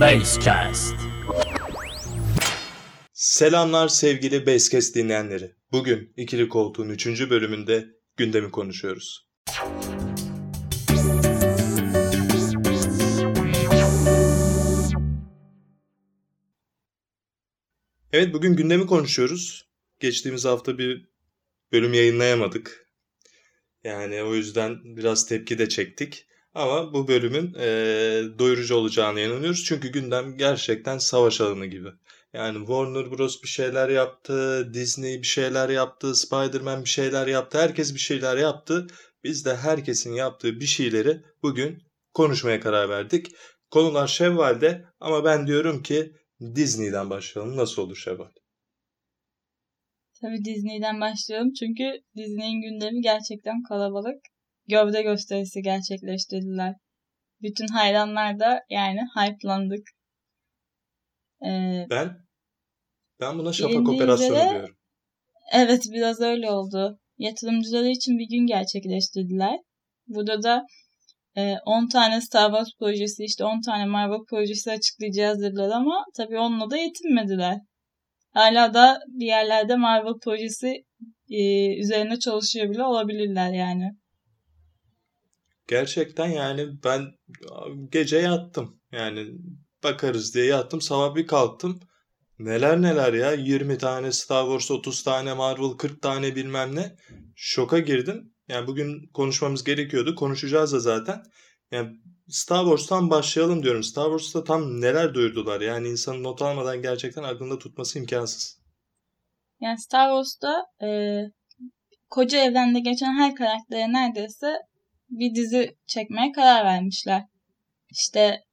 Basecast. Selamlar sevgili Basecast dinleyenleri. Bugün ikili koltuğun 3. bölümünde gündemi konuşuyoruz. Evet bugün gündemi konuşuyoruz. Geçtiğimiz hafta bir bölüm yayınlayamadık. Yani o yüzden biraz tepki de çektik. Ama bu bölümün e, doyurucu olacağını inanıyoruz. Çünkü gündem gerçekten savaş alanı gibi. Yani Warner Bros. bir şeyler yaptı, Disney bir şeyler yaptı, Spider-Man bir şeyler yaptı, herkes bir şeyler yaptı. Biz de herkesin yaptığı bir şeyleri bugün konuşmaya karar verdik. Konular Şevval'de ama ben diyorum ki Disney'den başlayalım. Nasıl olur Şevval? Tabii Disney'den başlayalım çünkü Disney'in gündemi gerçekten kalabalık. Gövde gösterisi gerçekleştirdiler. Bütün hayranlar da yani hype'landık. Ee, ben ben buna şafak operasyonu diyorum. Evet biraz öyle oldu. Yatırımcıları için bir gün gerçekleştirdiler. Burada da 10 e, tane Star Wars projesi işte 10 tane Marvel projesi açıklayacağız dediler ama tabii onunla da yetinmediler. Hala da bir yerlerde Marvel projesi e, üzerine çalışıyor bile olabilirler yani. Gerçekten yani ben gece yattım. Yani bakarız diye yattım. Sabah bir kalktım. Neler neler ya. 20 tane Star Wars, 30 tane Marvel, 40 tane bilmem ne. Şoka girdim. Yani bugün konuşmamız gerekiyordu. Konuşacağız da zaten. Yani Star Wars'tan başlayalım diyorum. Star Wars'ta tam neler duyurdular. Yani insanın not almadan gerçekten aklında tutması imkansız. Yani Star Wars'ta e, koca evrende geçen her karaktere neredeyse bir dizi çekmeye karar vermişler. İşte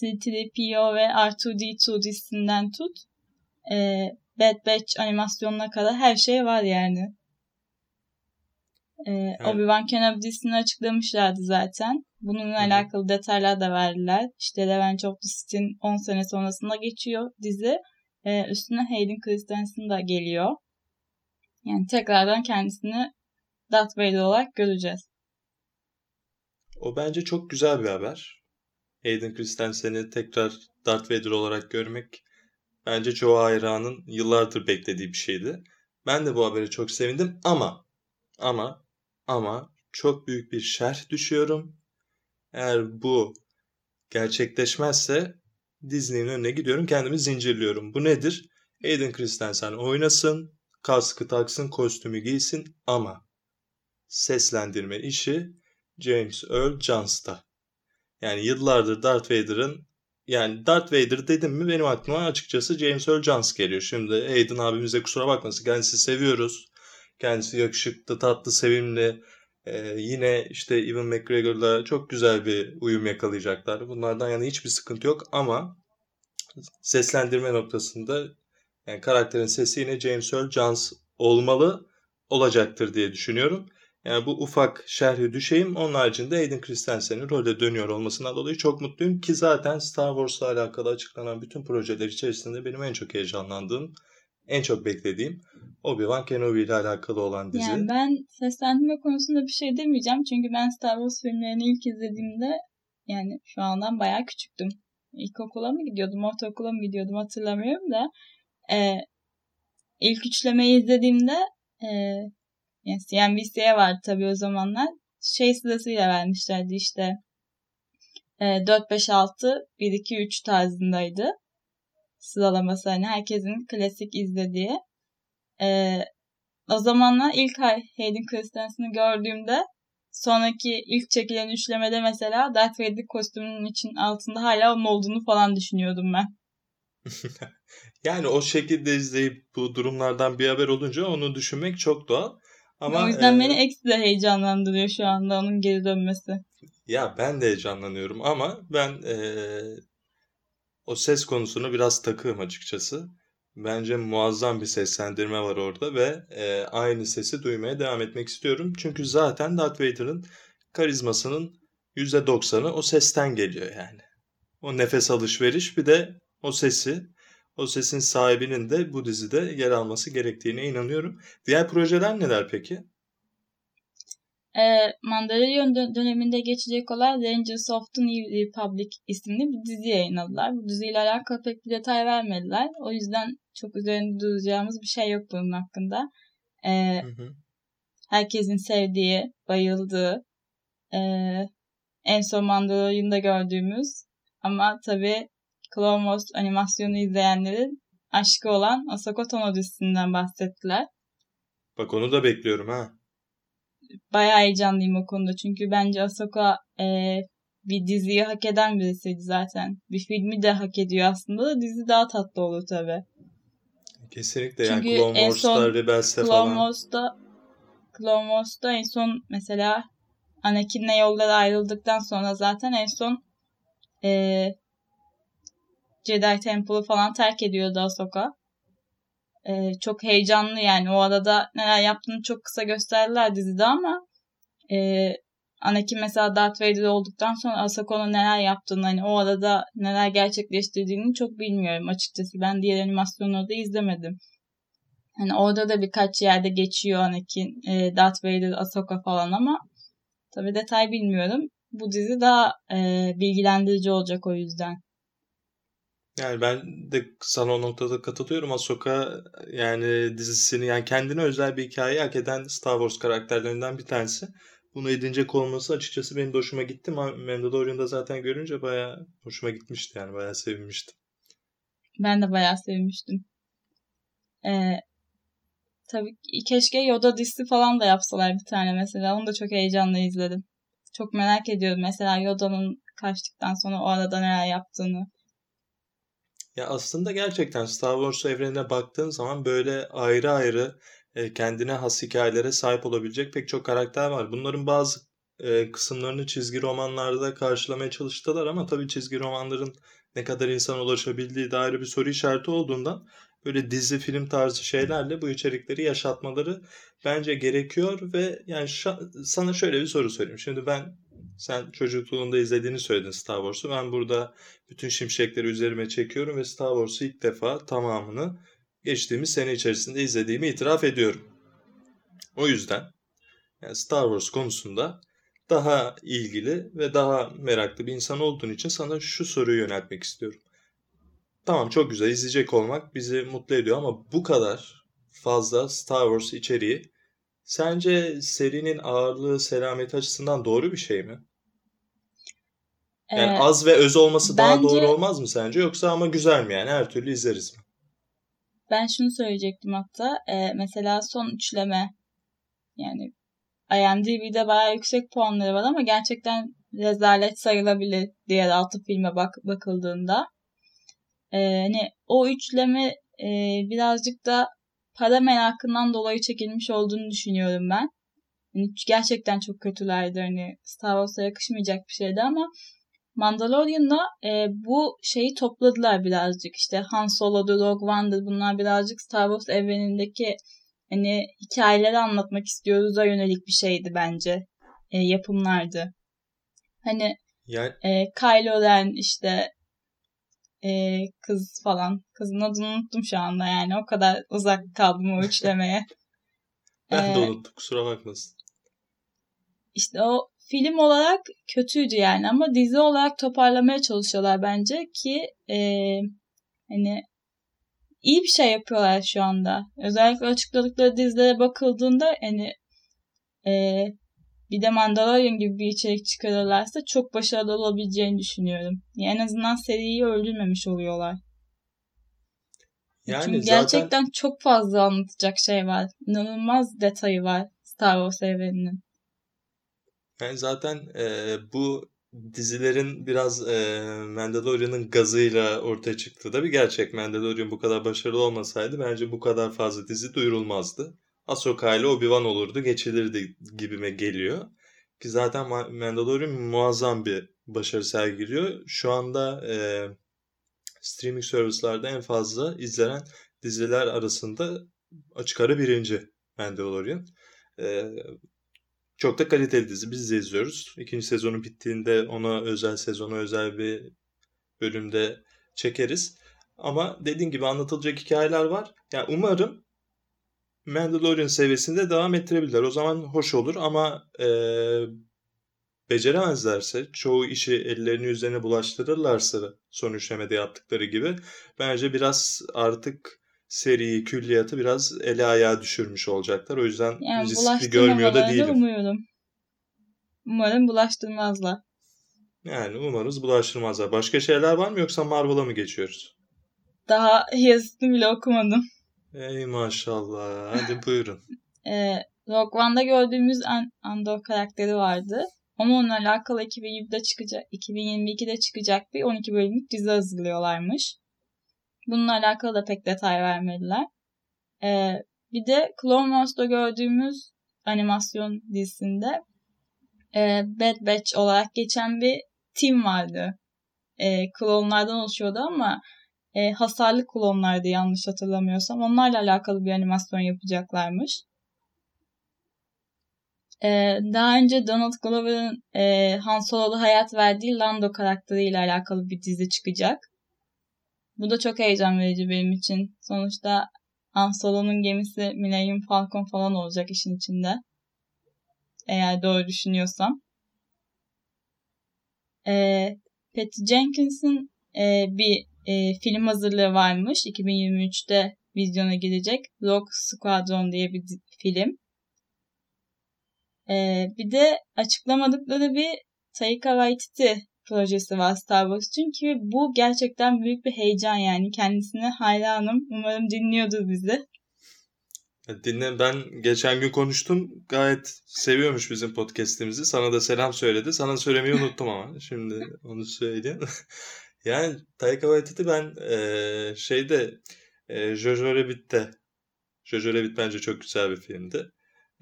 C-3PO ve R2-D2 dizisinden tut e, Bad Batch animasyonuna kadar her şey var yani. E, evet. Obi-Wan Kenobi dizisini açıklamışlardı zaten. Bununla Hı-hı. alakalı detaylar da verdiler. İşte Revenge of the Sith'in 10 sene sonrasında geçiyor dizi. E, üstüne Hayden Christensen da geliyor. Yani tekrardan kendisini Darth Vader olarak göreceğiz. O bence çok güzel bir haber. Hayden Christensen'i tekrar Darth Vader olarak görmek bence çoğu hayranın yıllardır beklediği bir şeydi. Ben de bu haberi çok sevindim ama ama ama çok büyük bir şerh düşüyorum. Eğer bu gerçekleşmezse Disney'in önüne gidiyorum kendimi zincirliyorum. Bu nedir? Hayden Christensen oynasın, kaskı taksın, kostümü giysin ama seslendirme işi James Earl Jones'ta. Yani yıllardır Darth Vader'ın yani Darth Vader dedim mi benim aklıma açıkçası James Earl Jones geliyor. Şimdi Hayden abimize kusura bakmasın. Kendisi seviyoruz. Kendisi yakışıklı, tatlı, sevimli. Ee, yine işte Evan McGregor'la çok güzel bir uyum yakalayacaklar. Bunlardan yani hiçbir sıkıntı yok ama seslendirme noktasında yani karakterin sesi yine James Earl Jones olmalı olacaktır diye düşünüyorum. Yani bu ufak şerhi düşeyim. Onun haricinde Aiden Christensen'in rolde dönüyor olmasından dolayı çok mutluyum. Ki zaten Star Wars'la alakalı açıklanan bütün projeler içerisinde benim en çok heyecanlandığım, en çok beklediğim Obi-Wan Kenobi ile alakalı olan dizi. Yani ben seslendirme konusunda bir şey demeyeceğim. Çünkü ben Star Wars filmlerini ilk izlediğimde yani şu andan bayağı küçüktüm. İlkokula mı gidiyordum, ortaokula mı gidiyordum hatırlamıyorum da e, ilk üçlemeyi izlediğimde e, yani CNBC'ye vardı tabii o zamanlar. Şey sırasıyla vermişlerdi işte e, 4, 5, 6, 1, 2, 3 tarzındaydı. Sıralaması hani herkesin klasik izlediği. E, o zamanlar ilk Hayden Christensen'ı gördüğümde sonraki ilk çekilen üçlemede mesela Darth Vader kostümünün için altında hala onun olduğunu falan düşünüyordum ben. yani o şekilde izleyip bu durumlardan bir haber olunca onu düşünmek çok doğal. Ama, o yüzden e, beni ekstra heyecanlandırıyor şu anda onun geri dönmesi. Ya ben de heyecanlanıyorum ama ben e, o ses konusunu biraz takığım açıkçası. Bence muazzam bir seslendirme var orada ve e, aynı sesi duymaya devam etmek istiyorum. Çünkü zaten Darth Vader'ın karizmasının %90'ı o sesten geliyor yani. O nefes alışveriş bir de o sesi o sesin sahibinin de bu dizide yer alması gerektiğine inanıyorum. Diğer projeler neler peki? e, Mandalorian döneminde geçecek olan Rangers of the New Republic isimli bir dizi yayınladılar. Bu diziyle alakalı pek bir detay vermediler. O yüzden çok üzerinde duracağımız bir şey yok bunun hakkında. E, hı hı. Herkesin sevdiği, bayıldığı, e, en son Mandalorian'da gördüğümüz ama tabii Clone Wars animasyonu izleyenlerin aşkı olan Ahsoka Tano dizisinden bahsettiler. Bak onu da bekliyorum ha bayağı heyecanlıyım o konuda. Çünkü bence Ahsoka e, bir diziyi hak eden birisiydi zaten. Bir filmi de hak ediyor aslında da dizi daha tatlı olur tabi. Kesinlikle Çünkü yani Clone Wars'ta, Rebels'te falan. Clone Wars'ta, Clone Wars'ta en son mesela Anakin'le yolları ayrıldıktan sonra zaten en son e, Jedi Temple'ı falan terk ediyordu Ahsoka e, çok heyecanlı yani o arada neler yaptığını çok kısa gösterdiler dizide ama e, Anakin mesela Darth Vader olduktan sonra Ahsoka'nın neler yaptığını hani o arada neler gerçekleştirdiğini çok bilmiyorum açıkçası. Ben diğer animasyonları da izlemedim. Hani orada da birkaç yerde geçiyor Anakin, e, Darth Vader, Ahsoka falan ama tabi detay bilmiyorum. Bu dizi daha e, bilgilendirici olacak o yüzden. Yani ben de sana o noktada katılıyorum. Ahsoka yani dizisini yani kendine özel bir hikaye hak eden Star Wars karakterlerinden bir tanesi. Bunu edinecek olması açıkçası benim de hoşuma gitti. Mandalorian'da zaten görünce bayağı hoşuma gitmişti yani bayağı sevinmiştim. Ben de bayağı sevmiştim. Ee, tabii keşke Yoda dizisi falan da yapsalar bir tane mesela. Onu da çok heyecanla izledim. Çok merak ediyorum mesela Yoda'nın kaçtıktan sonra o arada neler yaptığını. Ya aslında gerçekten Star Wars evrenine baktığın zaman böyle ayrı ayrı e, kendine has hikayelere sahip olabilecek pek çok karakter var. Bunların bazı e, kısımlarını çizgi romanlarda karşılamaya çalıştılar ama tabii çizgi romanların ne kadar insan ulaşabildiği de bir soru işareti olduğundan böyle dizi film tarzı şeylerle bu içerikleri yaşatmaları bence gerekiyor ve yani sana şöyle bir soru sorayım. Şimdi ben sen çocukluğunda izlediğini söyledin Star Wars'u. Ben burada bütün şimşekleri üzerime çekiyorum ve Star Wars'u ilk defa tamamını geçtiğimiz sene içerisinde izlediğimi itiraf ediyorum. O yüzden yani Star Wars konusunda daha ilgili ve daha meraklı bir insan olduğun için sana şu soruyu yöneltmek istiyorum. Tamam çok güzel izleyecek olmak bizi mutlu ediyor ama bu kadar fazla Star Wars içeriği sence serinin ağırlığı selameti açısından doğru bir şey mi? Yani ee, az ve öz olması bence, daha doğru olmaz mı sence? Yoksa ama güzel mi yani? Her türlü izleriz mi? Ben şunu söyleyecektim hatta. E, mesela son üçleme yani IMDb'de bayağı yüksek puanları var ama gerçekten rezalet sayılabilir diğer altı filme bak bakıldığında. E, hani o üçleme e, birazcık da para merakından dolayı çekilmiş olduğunu düşünüyorum ben. Yani gerçekten çok kötülerdi. Hani Star Wars'a yakışmayacak bir şeydi ama Mandalorian'la e, bu şeyi topladılar birazcık. İşte Han Solo'du, Rogue One'dı bunlar birazcık Star Wars evrenindeki hani hikayeleri anlatmak istiyoruz da yönelik bir şeydi bence. E, yapımlardı. Hani yani... e, Kylo Ren işte e, kız falan. Kızın adını unuttum şu anda yani. O kadar uzak kaldım o üçlemeye. ben de unuttum kusura bakmasın. İşte o film olarak kötüydü yani ama dizi olarak toparlamaya çalışıyorlar bence ki e, hani iyi bir şey yapıyorlar şu anda. Özellikle açıkladıkları dizilere bakıldığında hani e, bir de Mandalorian gibi bir içerik çıkarırlarsa çok başarılı olabileceğini düşünüyorum. Yani en azından seriyi öldürmemiş oluyorlar. Yani Çünkü zaten... gerçekten çok fazla anlatacak şey var. İnanılmaz detayı var Star Wars evreninin. Yani zaten e, bu dizilerin biraz e, Mandalorian'ın gazıyla ortaya çıktığı da bir gerçek. Mandalorian bu kadar başarılı olmasaydı bence bu kadar fazla dizi duyurulmazdı. Ahsoka ile Obi-Wan olurdu, geçilirdi gibime geliyor. Ki zaten Mandalorian muazzam bir başarı sergiliyor. Şu anda e, streaming servislerde en fazla izlenen diziler arasında açık ara birinci Mandalorian. E, çok da kaliteli dizi. Biz de izliyoruz. İkinci sezonu bittiğinde ona özel sezonu özel bir bölümde çekeriz. Ama dediğim gibi anlatılacak hikayeler var. Yani umarım Mandalorian seviyesinde devam ettirebilirler. O zaman hoş olur ama e, beceremezlerse, çoğu işi ellerini üzerine bulaştırırlarsa son üçlemede yaptıkları gibi bence biraz artık seriyi, külliyatı biraz ele ayağa düşürmüş olacaklar. O yüzden yani riskli görmüyor da değilim. Umuyorum. Umarım bulaştırmazlar. Yani umarız bulaştırmazlar. Başka şeyler var mı yoksa Marvel'a mı geçiyoruz? Daha yazısını bile okumadım. Ey maşallah. Hadi buyurun. e, Rogue One'da gördüğümüz Andor karakteri vardı. Ama onunla alakalı 2020'de çıkacak, 2022'de çıkacak bir 12 bölümlük dizi hazırlıyorlarmış. Bununla alakalı da pek detay vermediler. Ee, bir de Clone Wars'da gördüğümüz animasyon dizisinde e, Bad Batch olarak geçen bir team vardı. E, klonlardan oluşuyordu ama e, hasarlı klonlardı yanlış hatırlamıyorsam. Onlarla alakalı bir animasyon yapacaklarmış. Ee, daha önce Donald Glover'ın e, Han Solo'da hayat verdiği Lando karakteriyle alakalı bir dizi çıkacak. Bu da çok heyecan verici benim için. Sonuçta Han Solo'nun gemisi Millennium Falcon falan olacak işin içinde. Eğer doğru düşünüyorsam. Ee, Patty Jenkins'in e, bir e, film hazırlığı varmış. 2023'te vizyona girecek. Rogue Squadron diye bir film. Ee, bir de açıklamadıkları bir Taika Waititi projesi var Star Wars için ki bu gerçekten büyük bir heyecan yani. Kendisine hayranım. Umarım dinliyordur bizi. Dinle ben geçen gün konuştum. Gayet seviyormuş bizim podcast'imizi. Sana da selam söyledi. Sana söylemeyi unuttum ama. Şimdi onu söyleyeyim. yani Taika Waititi ben e, şeyde e, Jojo Rabbit'te Jojo Rabbit bence çok güzel bir filmdi.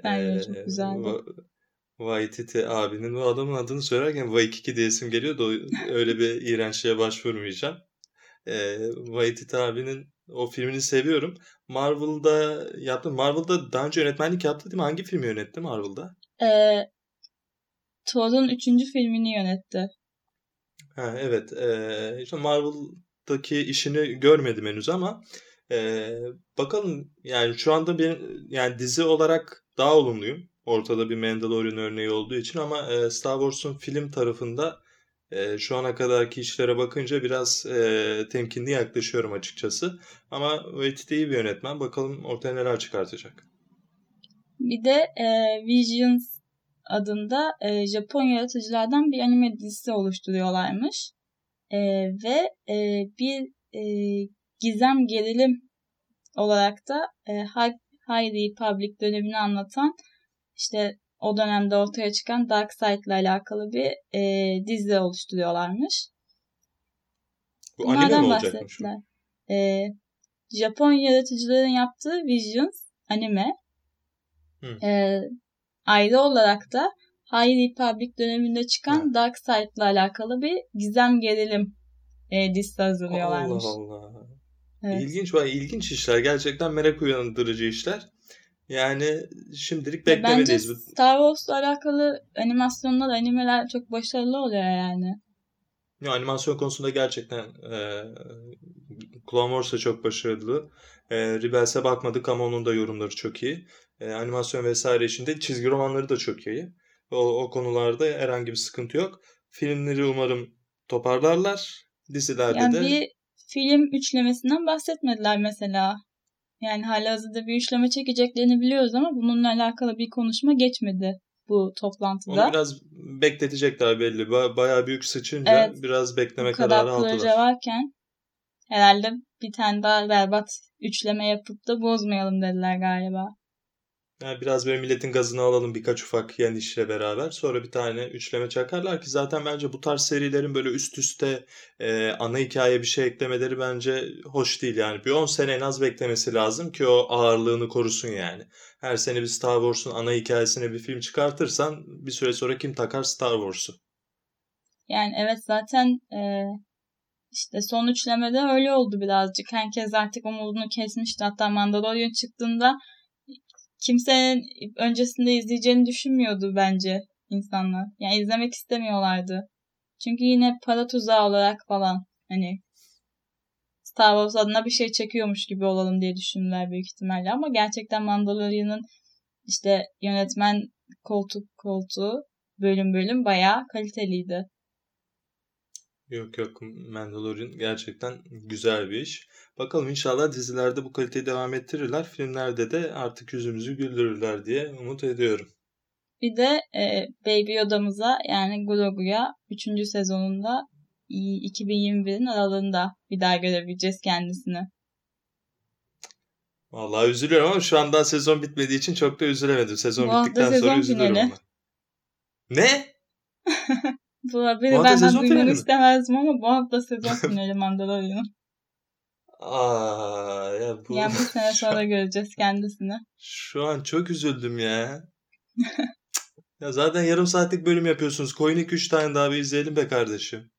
Bence çok güzeldi. Waititi abinin bu adamın adını söylerken Waikiki diye isim geliyor da öyle bir iğrençliğe başvurmayacağım. E, Waititi abinin o filmini seviyorum. Marvel'da yaptı. Marvel'da daha önce yönetmenlik yaptı değil mi? Hangi filmi yönetti Marvel'da? Ee, Thor'un üçüncü filmini yönetti. Ha, evet. E, işte Marvel'daki işini görmedim henüz ama e, bakalım yani şu anda bir yani dizi olarak daha olumluyum. Ortada bir Mandalorian örneği olduğu için ama e, Star Wars'un film tarafında e, şu ana kadarki işlere bakınca biraz e, temkinli yaklaşıyorum açıkçası. Ama Waititi iyi bir yönetmen. Bakalım ortaya neler çıkartacak. Bir de e, Visions adında e, Japon yaratıcılardan bir anime dizisi oluşturuyorlarmış. E, ve e, bir e, gizem gerilim olarak da e, High Republic dönemini anlatan işte o dönemde ortaya çıkan Dark Side ile alakalı bir e, dizi oluşturuyorlarmış. Bu Bunlardan anime mi olacakmış? E, Japon yaratıcıların yaptığı Visions anime. E, ayrı olarak da High Republic döneminde çıkan ha. Dark Side ile alakalı bir gizem gerilim e, dizisi hazırlıyorlarmış. Allah Allah. Evet. İlginç, ilginç işler. Gerçekten merak uyandırıcı işler. Yani şimdilik beklemedeyiz. Bence Star Wars'la alakalı animasyonlar, animeler çok başarılı oluyor yani. Ya, animasyon konusunda gerçekten e, Clone Wars da çok başarılı. E, Rebels'e bakmadık ama onun da yorumları çok iyi. E, animasyon vesaire içinde çizgi romanları da çok iyi. O, o konularda herhangi bir sıkıntı yok. Filmleri umarım toparlarlar. Dizilerde yani de... bir film üçlemesinden bahsetmediler mesela. Yani halihazırda bir üçleme çekeceklerini biliyoruz ama bununla alakalı bir konuşma geçmedi bu toplantıda. Onu biraz bekletecekler belli. Ba- bayağı büyük sıçınca evet, biraz bekleme kararı aldılar. Bu kadar varken herhalde bir tane daha berbat üçleme yapıp da bozmayalım dediler galiba. Yani biraz böyle milletin gazını alalım birkaç ufak yeni işle beraber. Sonra bir tane üçleme çakarlar ki zaten bence bu tarz serilerin böyle üst üste e, ana hikaye bir şey eklemeleri bence hoş değil. Yani bir 10 sene en az beklemesi lazım ki o ağırlığını korusun yani. Her sene bir Star Wars'un ana hikayesine bir film çıkartırsan bir süre sonra kim takar Star Wars'u? Yani evet zaten e, işte son üçlemede öyle oldu birazcık. Herkes artık umudunu kesmişti. Hatta Mandalorian çıktığında kimsenin öncesinde izleyeceğini düşünmüyordu bence insanlar. Yani izlemek istemiyorlardı. Çünkü yine para tuzağı olarak falan hani Star Wars adına bir şey çekiyormuş gibi olalım diye düşündüler büyük ihtimalle ama gerçekten Mandalorian'ın işte yönetmen koltuk koltuğu bölüm bölüm bayağı kaliteliydi. Yok yok Mandalorian gerçekten güzel bir iş. Bakalım inşallah dizilerde bu kaliteyi devam ettirirler. Filmlerde de artık yüzümüzü güldürürler diye umut ediyorum. Bir de e, Baby Yoda'mıza yani Grogu'ya 3. sezonunda 2021'in aralığında bir daha görebileceğiz kendisini. Vallahi üzülüyorum ama şu anda sezon bitmediği için çok da üzülemedim. Sezon Bu bittikten sonra üzülürüm. Ne? bu haberi bu benden duymanı istemezdim ama bu hafta sezon finali Mandalorian'ın. Aa, ya bu... Yani bir sene sonra göreceğiz kendisini. Şu an çok üzüldüm ya. ya zaten yarım saatlik bölüm yapıyorsunuz. Koyun 2-3 tane daha bir izleyelim be kardeşim.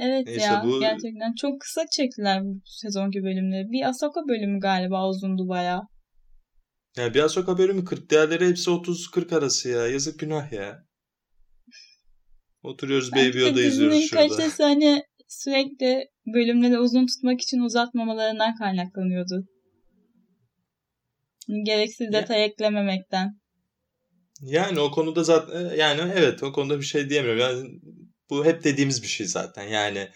Evet Neyse, ya bu... gerçekten çok kısa çektiler bu sezonki bölümleri. Bir Ahsoka bölümü galiba uzundu baya. Ya bir Ahsoka bölümü 40 diğerleri hepsi 30-40 arası ya. Yazık günah ya. Oturuyoruz Yoda izliyoruz şurada. kalitesi hani sürekli bölümleri uzun tutmak için uzatmamalarından kaynaklanıyordu. Gereksiz detay ya. eklememekten. Yani o konuda zaten yani evet o konuda bir şey diyemiyorum. Yani bu hep dediğimiz bir şey zaten. Yani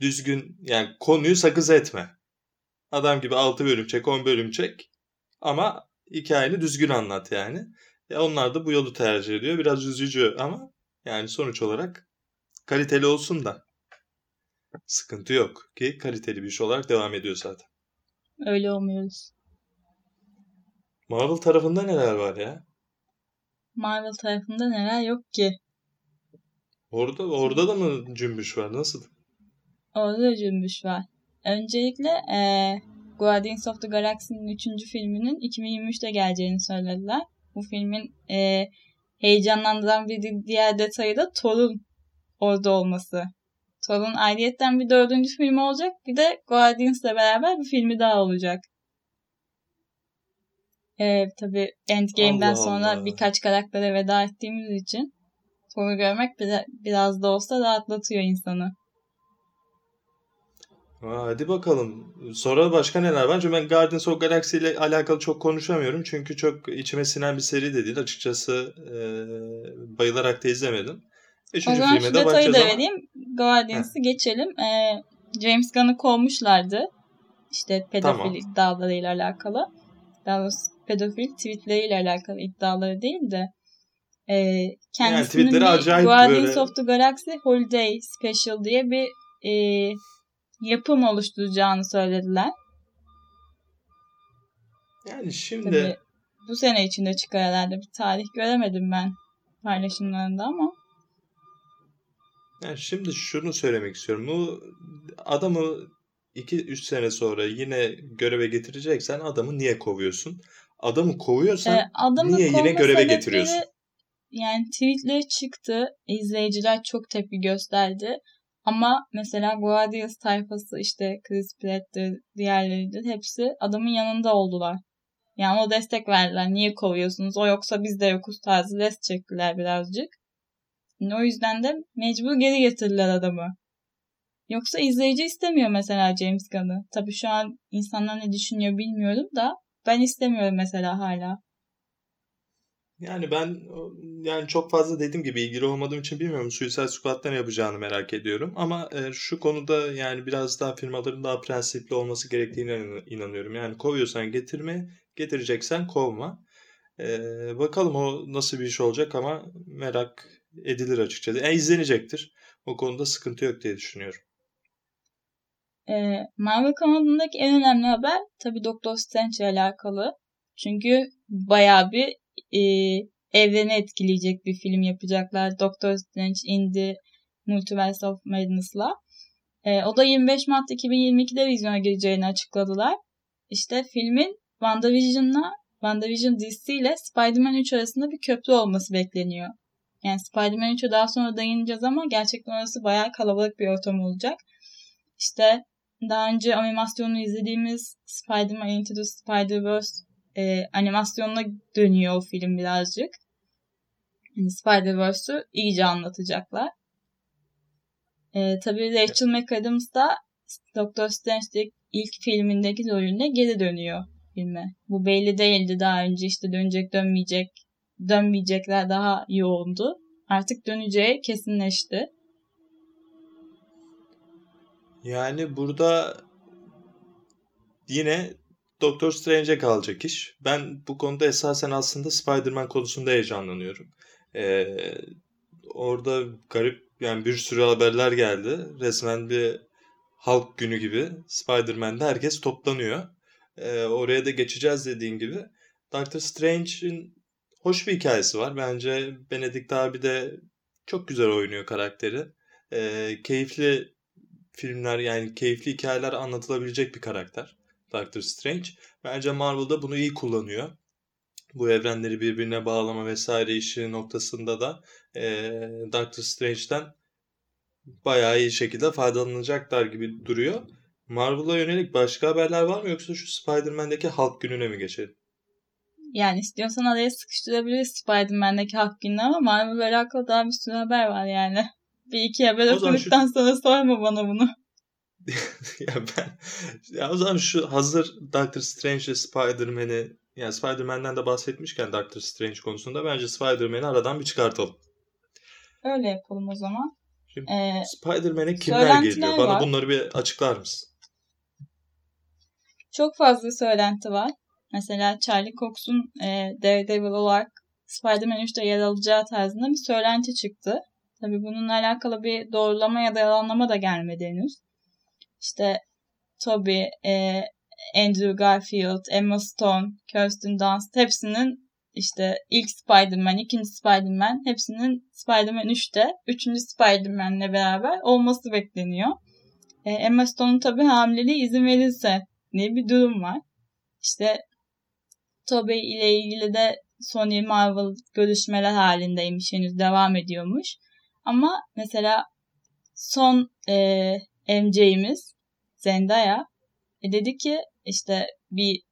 düzgün yani konuyu sakız etme. Adam gibi 6 bölüm çek 10 bölüm çek ama hikayeni düzgün anlat yani. E onlar da bu yolu tercih ediyor. Biraz üzücü ama yani sonuç olarak kaliteli olsun da sıkıntı yok ki kaliteli bir iş olarak devam ediyor zaten. Öyle olmuyoruz. Marvel tarafında neler var ya? Marvel tarafında neler yok ki? Orada orada da mı cümbüş var? Nasıl? Orada da cümbüş var. Öncelikle e, Guardians of the Galaxy'nin 3. filminin 2023'te geleceğini söylediler. Bu filmin e, heyecanlandıran bir diğer detayı da Thor'un orada olması. Thor'un ayrıyetten bir dördüncü filmi olacak. Bir de Guardians'la beraber bir filmi daha olacak. Ee, tabii Endgame'den Allah sonra Allah. birkaç karaktere veda ettiğimiz için Thor'u görmek biraz da olsa rahatlatıyor insanı. Hadi bakalım. Sonra başka neler var? Çünkü ben Guardians of Galaxy ile alakalı çok konuşamıyorum. Çünkü çok içime sinen bir seri de değil. Açıkçası e, bayılarak da izlemedim. Üçüncü o zaman şu detayı da ama... vereyim. Guardians'ı geçelim. Ee, James Gunn'ı kovmuşlardı. İşte pedofil tamam. iddialarıyla alakalı. Daha doğrusu pedofil tweetleriyle alakalı iddiaları değil de e, kendisinin yani bir Guardians böyle... of the Galaxy Holiday Special diye bir e, yapım oluşturacağını söylediler. Yani şimdi Tabii, bu sene içinde çıkar herhalde. Bir tarih göremedim ben paylaşımlarında ama. Yani şimdi şunu söylemek istiyorum. Bu adamı 2-3 sene sonra yine göreve getireceksen adamı niye kovuyorsun? Adamı kovuyorsan ee, adamı niye yine göreve getiriyorsun? Yani tweetleri çıktı. İzleyiciler çok tepki gösterdi. Ama mesela Guardians tayfası işte Chris Pratt'tir, diğerleridir hepsi adamın yanında oldular. Yani o destek verdiler. Niye kovuyorsunuz? O yoksa biz de yokuz tarzı rest çektiler birazcık. Yani o yüzden de mecbur geri getirdiler adamı. Yoksa izleyici istemiyor mesela James Gunn'ı. Tabii şu an insanlar ne düşünüyor bilmiyorum da ben istemiyorum mesela hala. Yani ben yani çok fazla dediğim gibi ilgili olmadığım için bilmiyorum. Suicide Squad'da ne yapacağını merak ediyorum. Ama e, şu konuda yani biraz daha firmaların daha prensipli olması gerektiğine inanıyorum. Yani kovuyorsan getirme, getireceksen kovma. E, bakalım o nasıl bir iş olacak ama merak edilir açıkçası. Yani izlenecektir. O konuda sıkıntı yok diye düşünüyorum. E, Marvel kanalındaki en önemli haber tabii Doctor Strange ile alakalı. Çünkü bayağı bir e, evreni etkileyecek bir film yapacaklar. Doctor Strange in the Multiverse of Madness'la. E, o da 25 Mart 2022'de vizyona gireceğini açıkladılar. İşte filmin WandaVision'la WandaVision dizisi ile Spider-Man 3 arasında bir köprü olması bekleniyor. Yani Spider-Man 3'e daha sonra dayanacağız ama gerçekten orası bayağı kalabalık bir ortam olacak. İşte daha önce animasyonu izlediğimiz Spider-Man Into the Spider-Verse e, animasyonuna dönüyor o film birazcık. Yani Spider-Verse'ü iyice anlatacaklar. E, tabii Rachel McAdams da Doctor Strange'de ilk filmindeki rolünde geri dönüyor filme. Bu belli değildi daha önce işte dönecek dönmeyecek dönmeyecekler daha yoğundu. Artık döneceği kesinleşti. Yani burada yine Doctor Strange'e kalacak iş. Ben bu konuda esasen aslında Spider-Man konusunda heyecanlanıyorum. Ee, orada garip yani bir sürü haberler geldi. Resmen bir halk günü gibi Spider-Man'de herkes toplanıyor. Ee, oraya da geçeceğiz dediğin gibi. Doctor Strange'in hoş bir hikayesi var. Bence Benedict abi de çok güzel oynuyor karakteri. Ee, keyifli filmler yani keyifli hikayeler anlatılabilecek bir karakter. Doctor Strange. Bence Marvel'da bunu iyi kullanıyor. Bu evrenleri birbirine bağlama vesaire işi noktasında da e, Doctor Strange'den bayağı iyi şekilde faydalanacaklar gibi duruyor. Marvel'a yönelik başka haberler var mı yoksa şu Spider-Man'deki halk gününe mi geçelim? Yani istiyorsan araya sıkıştırabiliriz Spider-Man'deki halk gününü ama Marvel'la alakalı daha bir sürü haber var yani. Bir iki haber okuduktan şu... sonra sorma bana bunu. ya ben ya o zaman şu hazır Doctor Strange Spider-Man'i yani Spider-Man'den de bahsetmişken Doctor Strange konusunda bence Spider-Man'i aradan bir çıkartalım. Öyle yapalım o zaman. Şimdi ee, Spider-Man'e kimler geliyor? Bana var. bunları bir açıklar mısın? Çok fazla söylenti var. Mesela Charlie Cox'un e, Daredevil olarak Spider-Man 3'te yer alacağı tarzında bir söylenti çıktı. Tabi bununla alakalı bir doğrulama ya da yalanlama da gelmedi henüz. İşte Toby, e, Andrew Garfield, Emma Stone, Kirsten Dunst hepsinin işte ilk Spider-Man, ikinci Spider-Man hepsinin Spider-Man 3'te, üçüncü Spider-Man'le beraber olması bekleniyor. E, Emma Stone'un tabii hamileliği izin verilse ne bir durum var. İşte Tobey ile ilgili de Sony Marvel görüşmeler halindeymiş. Henüz devam ediyormuş. Ama mesela son e, MC'imiz Zendaya e, dedi ki işte bir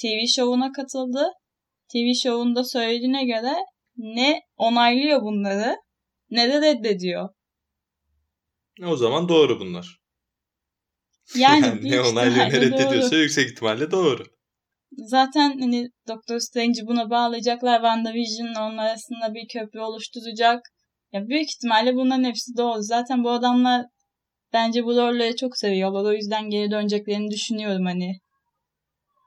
TV şovuna katıldı. TV şovunda söylediğine göre ne onaylıyor bunları ne de reddediyor. O zaman doğru bunlar. Yani, yani ne onaylıyor ne reddediyorsa doğru. yüksek ihtimalle doğru. Zaten hani Doctor Strange'i buna bağlayacaklar. WandaVision onun arasında bir köprü oluşturacak. Ya büyük ihtimalle bunların hepsi doğru. Zaten bu adamlar bence bu rolleri çok seviyorlar. O yüzden geri döneceklerini düşünüyorum hani.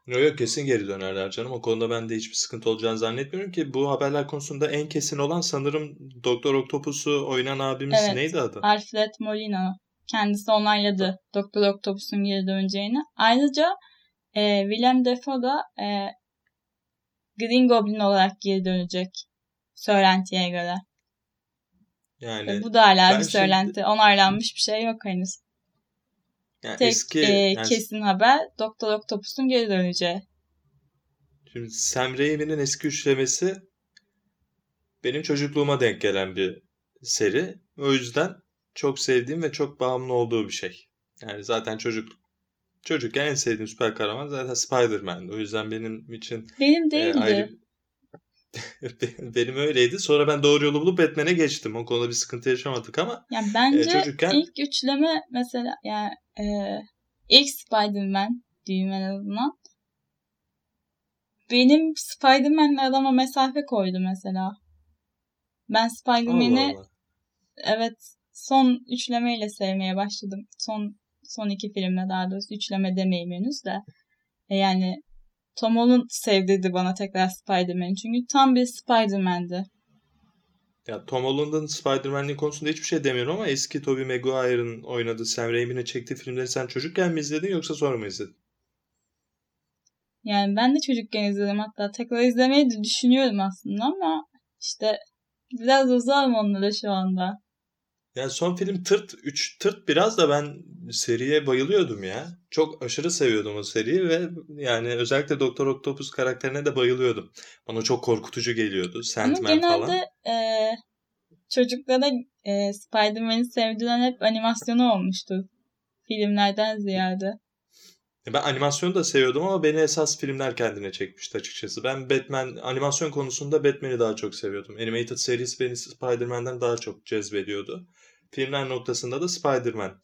Yok yok kesin geri dönerler canım. O konuda ben de hiçbir sıkıntı olacağını zannetmiyorum ki. Bu haberler konusunda en kesin olan sanırım Doktor Octopus'u oynayan abimiz evet, neydi adı? Alfred Molina. Kendisi onayladı Doktor Octopus'un geri döneceğini. Ayrıca e, Willem Dafoe da e, Green Goblin olarak geri dönecek. Söylentiye göre. Yani e, bu da hala bir söylenti. Şimdi... Onaylanmış bir şey yok henüz. Yani Tek eski, e, yani... kesin haber Doktor Octopus'un geri döneceği. Şimdi Sam Raimi'nin eski üçlemesi benim çocukluğuma denk gelen bir seri. O yüzden çok sevdiğim ve çok bağımlı olduğu bir şey. Yani zaten çocuk çocukken en sevdiğim süper kahraman zaten Spider-Man'di. O yüzden benim için benim değildi. E, ayrı... benim öyleydi. Sonra ben doğru yolu bulup Batman'e geçtim. O konuda bir sıkıntı yaşamadık ama yani bence e, çocukken... ilk üçleme mesela yani e, ilk Spider-Man diyeyim en azından benim Spider-Man'le adama mesafe koydu mesela. Ben Spider-Man'i evet son üçlemeyle sevmeye başladım. Son son iki filmle daha doğrusu üçleme demeyeyim henüz de. E yani Tom Holland sevdirdi bana tekrar Spider-Man. Çünkü tam bir Spider-Man'di. Ya Tom Holland'ın Spider-Man'liği konusunda hiçbir şey demiyorum ama eski Tobey Maguire'ın oynadığı Sam Raimi'nin çektiği filmleri sen çocukken mi izledin yoksa sonra mı izledin? Yani ben de çocukken izledim hatta tekrar izlemeyi de düşünüyorum aslında ama işte biraz uzağım onlara şu anda. Yani son film tırt 3 tırt biraz da ben seriye bayılıyordum ya. Çok aşırı seviyordum o seriyi ve yani özellikle Doktor Octopus karakterine de bayılıyordum. Bana çok korkutucu geliyordu. Sandman Ama genelde e, çocuklara e, Spider-Man'i sevdiren hep animasyonu olmuştu. Filmlerden ziyade. Ben animasyonu da seviyordum ama beni esas filmler kendine çekmişti açıkçası. Ben Batman animasyon konusunda Batman'i daha çok seviyordum. Animated serisi beni Spider-Man'den daha çok cezbediyordu. Filmler noktasında da Spider-Man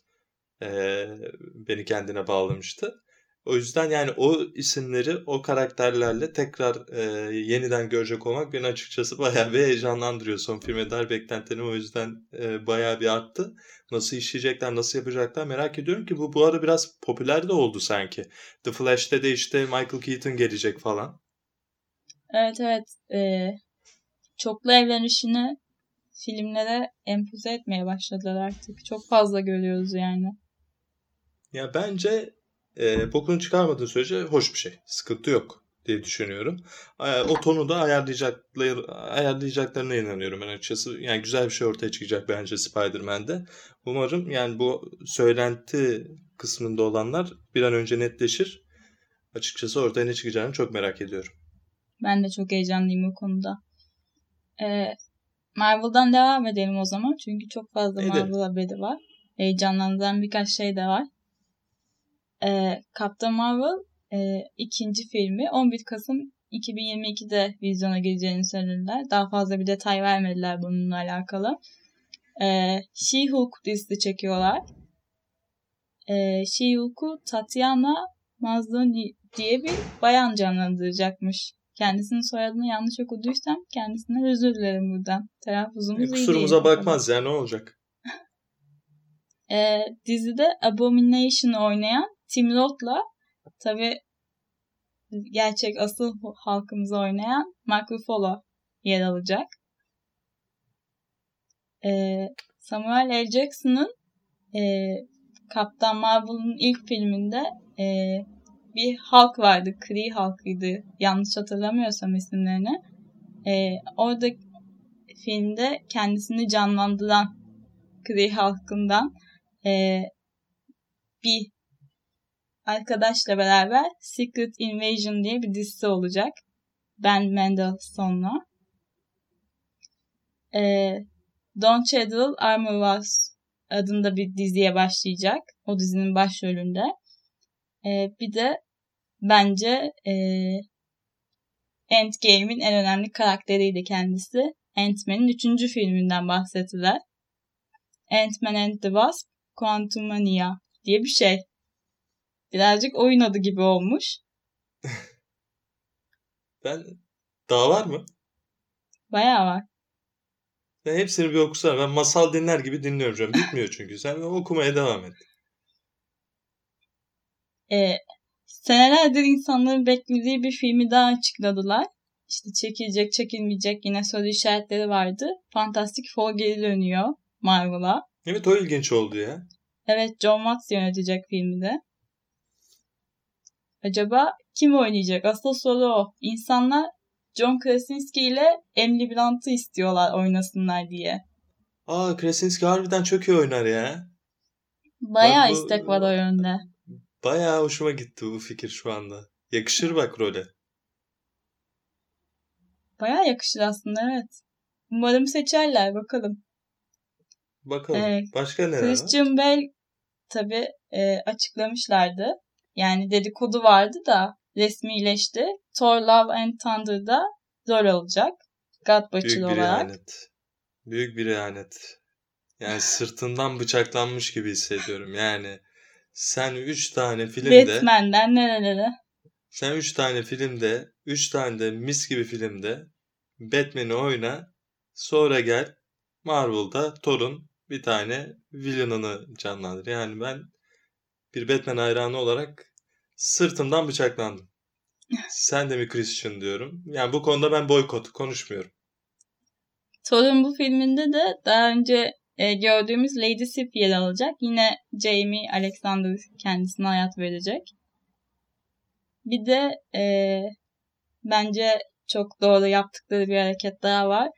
e, beni kendine bağlamıştı. O yüzden yani o isimleri o karakterlerle tekrar e, yeniden görecek olmak beni açıkçası bayağı bir heyecanlandırıyor. Son filme dair beklentilerim o yüzden e, bayağı bir arttı. Nasıl işleyecekler, nasıl yapacaklar merak ediyorum ki bu bu ara biraz popüler de oldu sanki. The Flash'te de işte Michael Keaton gelecek falan. Evet evet. Ee, çoklu evren işini filmlere empoze etmeye başladılar artık. Çok fazla görüyoruz yani. Ya bence e, bokunu çıkarmadığı sürece hoş bir şey. Sıkıntı yok diye düşünüyorum. E, o tonu da ayarlayacaklar, ayarlayacaklarına inanıyorum ben açıkçası. Yani güzel bir şey ortaya çıkacak bence Spider-Man'de. Umarım yani bu söylenti kısmında olanlar bir an önce netleşir. Açıkçası ortaya ne çıkacağını çok merak ediyorum. Ben de çok heyecanlıyım bu konuda. Ee, Marvel'dan devam edelim o zaman. Çünkü çok fazla Edelim. Marvel haberi var. Heyecanlandıran birkaç şey de var. Ee, Captain Marvel e, ikinci filmi 11 Kasım 2022'de vizyona gireceğini söylediler. Daha fazla bir detay vermediler bununla alakalı. Ee, She-Hulk dizisi çekiyorlar. Ee, She-Hulk'u Tatiana Maslany diye bir bayan canlandıracakmış. Kendisinin soyadını yanlış okuduysam kendisinden özür dilerim buradan. Telaffuzumuz e, iyi Kusurumuza bakmaz ya ne olacak? e, dizide Abomination'ı oynayan Tim Roth'la tabi gerçek asıl halkımızı oynayan Mark Ruffalo yer alacak. E, Samuel L. Jackson'ın e, Kaptan Marvel'ın ilk filminde e, bir halk vardı. Kree halkıydı. Yanlış hatırlamıyorsam isimlerini. E, orada filmde kendisini canlandıran Kree halkından e, bir arkadaşla beraber Secret Invasion diye bir dizisi olacak. Ben Mendelsohn'la. E, Don Cheadle Armor Wars adında bir diziye başlayacak. O dizinin başrolünde. E, bir de bence e, Endgame'in en önemli karakteriydi kendisi. Ant-Man'in üçüncü filminden bahsettiler. Ant-Man and the Wasp Quantumania diye bir şey. Birazcık oyun adı gibi olmuş. ben daha var mı? Bayağı var. Ben hepsini bir okusana. Ben masal dinler gibi dinliyorum canım. Bitmiyor çünkü. Sen okumaya devam et. Ee, senelerdir insanların beklediği bir filmi daha açıkladılar. İşte çekilecek, çekilmeyecek yine soru işaretleri vardı. Fantastic Four geri dönüyor Marvel'a. Evet o ilginç oldu ya. Evet John Watts yönetecek filmi de. Acaba kim oynayacak? Asıl soru o. İnsanlar John Krasinski ile Emily Blunt'ı istiyorlar oynasınlar diye. Aa Krasinski harbiden çok iyi oynar ya. Bayağı bak, istek var o yönde. Bayağı hoşuma gitti bu fikir şu anda. Yakışır bak role. Bayağı yakışır aslında evet. Umarım seçerler bakalım. Bakalım. Ee, Başka neler Christian Bale tabi e, açıklamışlardı. Yani dedikodu vardı da resmileşti. Thor Love and Thunder'da rol alacak. God Butcher olarak. ihanet. Büyük bir ihanet. Yani sırtından bıçaklanmış gibi hissediyorum. Yani sen 3 tane filmde... Batman'den nerelere? Sen 3 tane filmde, 3 tane de mis gibi filmde Batman'i oyna. Sonra gel Marvel'da Thor'un bir tane villain'ını canlandır. Yani ben bir Batman hayranı olarak sırtımdan bıçaklandım. Sen de mi Christian diyorum. Yani bu konuda ben boykot konuşmuyorum. Thor'un bu filminde de daha önce e, gördüğümüz Lady Sif yer alacak. Yine Jamie Alexander kendisine hayat verecek. Bir de e, bence çok doğru yaptıkları bir hareket daha var.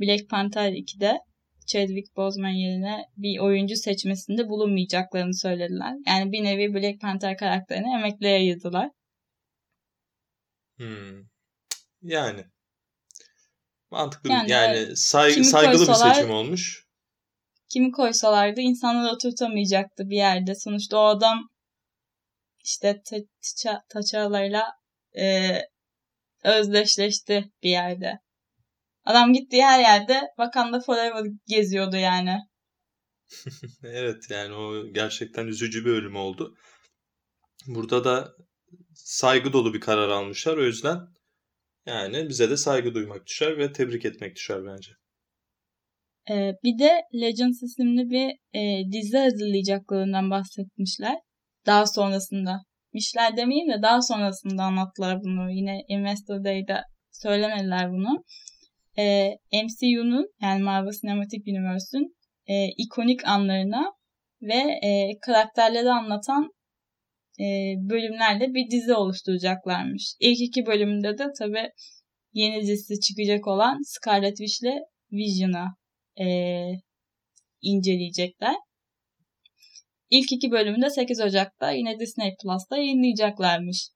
Black Panther 2'de Chadwick Boseman yerine bir oyuncu seçmesinde bulunmayacaklarını söylediler. Yani bir nevi Black Panther karakterini emekliye ayırdılar. Hmm. Yani mantıklı yani, yani say, saygılı koysalar, bir seçim olmuş. Kimi koysalardı insanlar oturtamayacaktı bir yerde. Sonuçta o adam işte T'Challa'yla e, özdeşleşti bir yerde. Adam gittiği her yerde Wakanda Forever geziyordu yani. evet yani o gerçekten üzücü bir ölüm oldu. Burada da saygı dolu bir karar almışlar. O yüzden yani bize de saygı duymak düşer ve tebrik etmek düşer bence. Ee, bir de Legends isimli bir e, dizi hazırlayacaklarından bahsetmişler. Daha sonrasında. Mişler demeyeyim de daha sonrasında anlattılar bunu. Yine Investor Day'de söylemediler bunu. Ee, MCU'nun yani Marvel Cinematic Universe'ün e, ikonik anlarına ve e, karakterleri anlatan e, bölümlerle bir dizi oluşturacaklarmış. İlk iki bölümde de tabi yeni dizisi çıkacak olan Scarlet Witch ile Vision'a e, inceleyecekler. İlk iki bölümünde 8 Ocak'ta yine Disney Plus'ta yayınlayacaklarmış.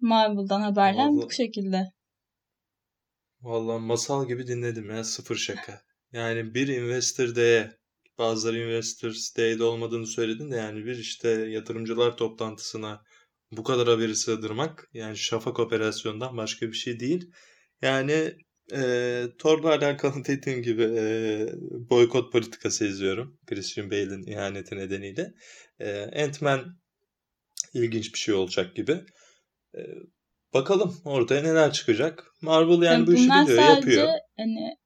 Marvel'dan haberler Vallahi, bu şekilde. Vallahi masal gibi dinledim ya sıfır şaka. Yani bir Investor Day'e bazıları Investors Day'de olmadığını söyledin de yani bir işte yatırımcılar toplantısına bu kadar haberi sığdırmak yani şafak operasyondan başka bir şey değil. Yani e, Thor'la alakalı dediğim gibi e, boykot politikası izliyorum. Christian Bale'in ihaneti nedeniyle. E, Ant-Man ilginç bir şey olacak gibi. E, bakalım ortaya neler çıkacak. Marvel yani, yani bu işi biliyor, yapıyor. Hani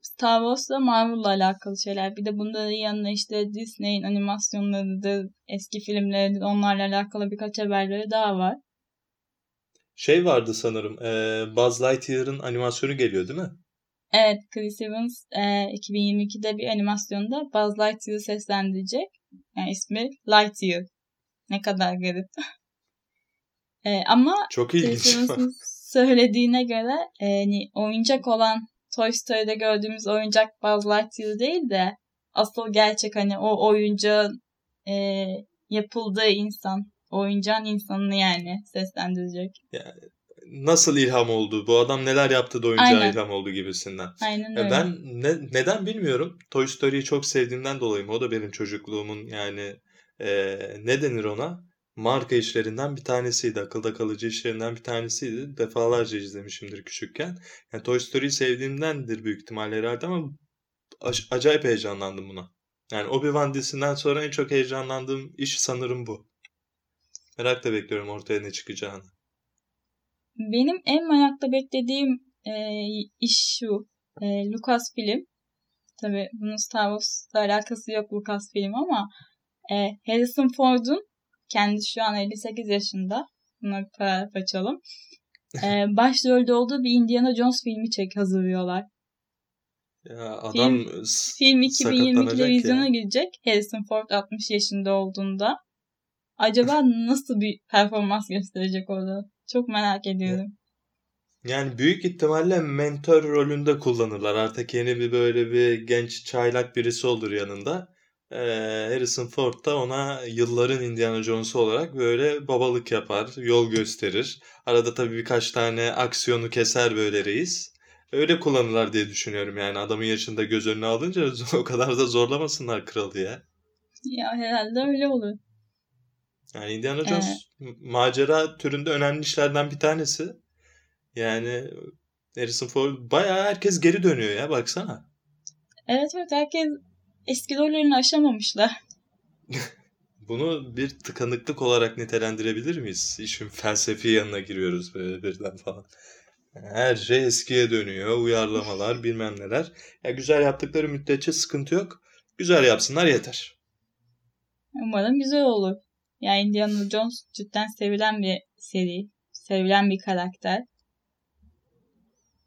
Star Wars'la Marvel'la alakalı şeyler. Bir de bunların yanına işte Disney'in animasyonları eski filmleri onlarla alakalı birkaç haberleri daha var. Şey vardı sanırım. E, Buzz Lightyear'ın animasyonu geliyor değil mi? Evet. Chris Evans e, 2022'de bir animasyonda Buzz Lightyear'ı seslendirecek. Yani ismi Lightyear. Ne kadar garip. e, ama Çok ilginç. Chris Evans'ın söylediğine göre e, hani oyuncak olan Toy Story'de gördüğümüz oyuncak Buzz Lightyear değil de asıl gerçek hani o oyuncağın e, yapıldığı insan oyuncağın insanını yani seslendirecek. Yani nasıl ilham oldu? Bu adam neler yaptı da oyuncağa Aynen. ilham oldu gibisinden. Aynen öyle. Ben ne, neden bilmiyorum. Toy Story'yi çok sevdiğimden dolayı O da benim çocukluğumun yani e, ne denir ona? Marka işlerinden bir tanesiydi. Akılda kalıcı işlerinden bir tanesiydi. Defalarca izlemişimdir küçükken. Yani Toy Story'yi sevdiğimdendir büyük ihtimalle herhalde ama acayip heyecanlandım buna. Yani Obi-Wan dizisinden sonra en çok heyecanlandığım iş sanırım bu. Merakla bekliyorum ortaya ne çıkacağını. Benim en merakla beklediğim e, iş şu. E, Lucasfilm. Tabi bunun Star Wars'la alakası yok Lucasfilm ama e, Harrison Ford'un kendisi şu an 58 yaşında. Buna bir paragraf açalım. e, başrolde olduğu bir Indiana Jones filmi çek hazırlıyorlar. Ya adam film, film 2022'de vizyona girecek. Harrison Ford 60 yaşında olduğunda. Acaba nasıl bir performans gösterecek orada? Çok merak ediyorum. Yani büyük ihtimalle mentor rolünde kullanırlar. Artık yeni bir böyle bir genç çaylak birisi olur yanında. Ee, Harrison Ford da ona yılların Indiana Jones'u olarak böyle babalık yapar, yol gösterir. Arada tabii birkaç tane aksiyonu keser böyle reis. Öyle kullanırlar diye düşünüyorum yani adamın yaşında göz önüne alınca o kadar da zorlamasınlar kralı ya. Ya herhalde öyle olur. Yani Indiana Jones evet. macera türünde önemli işlerden bir tanesi. Yani Harrison Ford bayağı herkes geri dönüyor ya baksana. Evet evet herkes eski rollerini aşamamışlar. Bunu bir tıkanıklık olarak nitelendirebilir miyiz? İşin felsefi yanına giriyoruz böyle birden falan. Her şey eskiye dönüyor. Uyarlamalar bilmem neler. Ya güzel yaptıkları müddetçe sıkıntı yok. Güzel yapsınlar yeter. Umarım güzel olur. Yani Indiana Jones cidden sevilen bir seri. Sevilen bir karakter.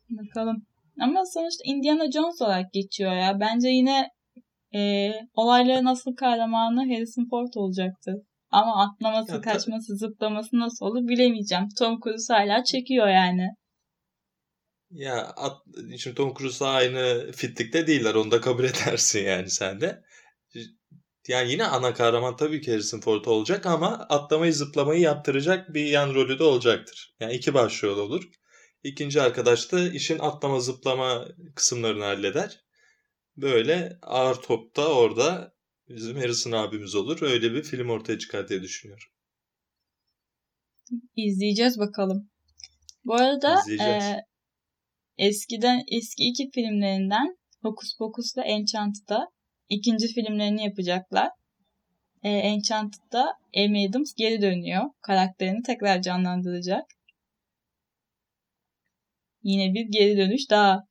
Bakalım. Ama sonuçta Indiana Jones olarak geçiyor ya. Bence yine e, olayların asıl kahramanı Harrison Ford olacaktı. Ama atlaması, ya, kaçması, zıplaması nasıl olur bilemeyeceğim. Tom Cruise hala çekiyor yani. Ya at, şimdi Tom Cruise'la aynı fitlikte değiller. Onu da kabul edersin yani sen de yani yine ana kahraman tabii ki Harrison Ford olacak ama atlamayı zıplamayı yaptıracak bir yan rolü de olacaktır. Yani iki başrol olur. İkinci arkadaş da işin atlama zıplama kısımlarını halleder. Böyle ağır topta orada bizim Harrison abimiz olur. Öyle bir film ortaya çıkar diye düşünüyorum. İzleyeceğiz bakalım. Bu arada e, eskiden eski iki filmlerinden Hocus Pocus ve Enchanted'da ikinci filmlerini yapacaklar. E, Enchanted'da Amy Adams geri dönüyor. Karakterini tekrar canlandıracak. Yine bir geri dönüş daha.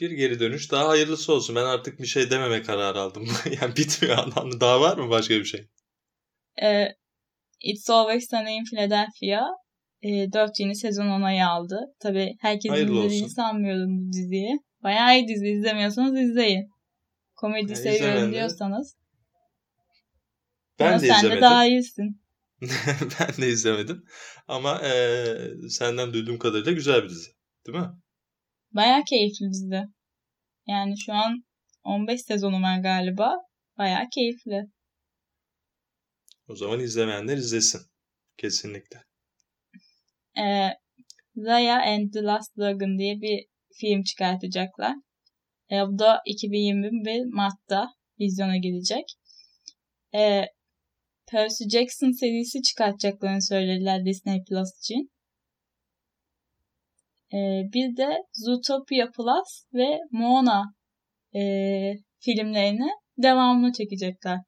Bir geri dönüş daha hayırlısı olsun. Ben artık bir şey dememe kararı aldım. yani bitmiyor anlamda. Daha var mı başka bir şey? E, It's Always Sunny in Philadelphia e, 4 yeni sezon onayı aldı. Tabi herkesin izlediğini sanmıyorum bu diziyi. Bayağı iyi dizi izlemiyorsanız izleyin. Komedi Ya, seviyorum diyorsanız. Ben Ama de sen izlemedim. de daha iyisin. ben de izlemedim. Ama eee, senden duyduğum kadarıyla güzel bir dizi. Değil mi? Bayağı keyifli dizi. Yani şu an 15 sezonu var galiba. Bayağı keyifli. O zaman izlemeyenler izlesin. Kesinlikle. Ee, Zaya and the Last Dragon diye bir film çıkartacaklar. Ee, bu da 2021 Mart'ta vizyona girecek. Ee, Percy Jackson serisi çıkartacaklarını söylediler Disney Plus için. Ee, bir de Zootopia Plus ve Moana e, filmlerini devamını çekecekler.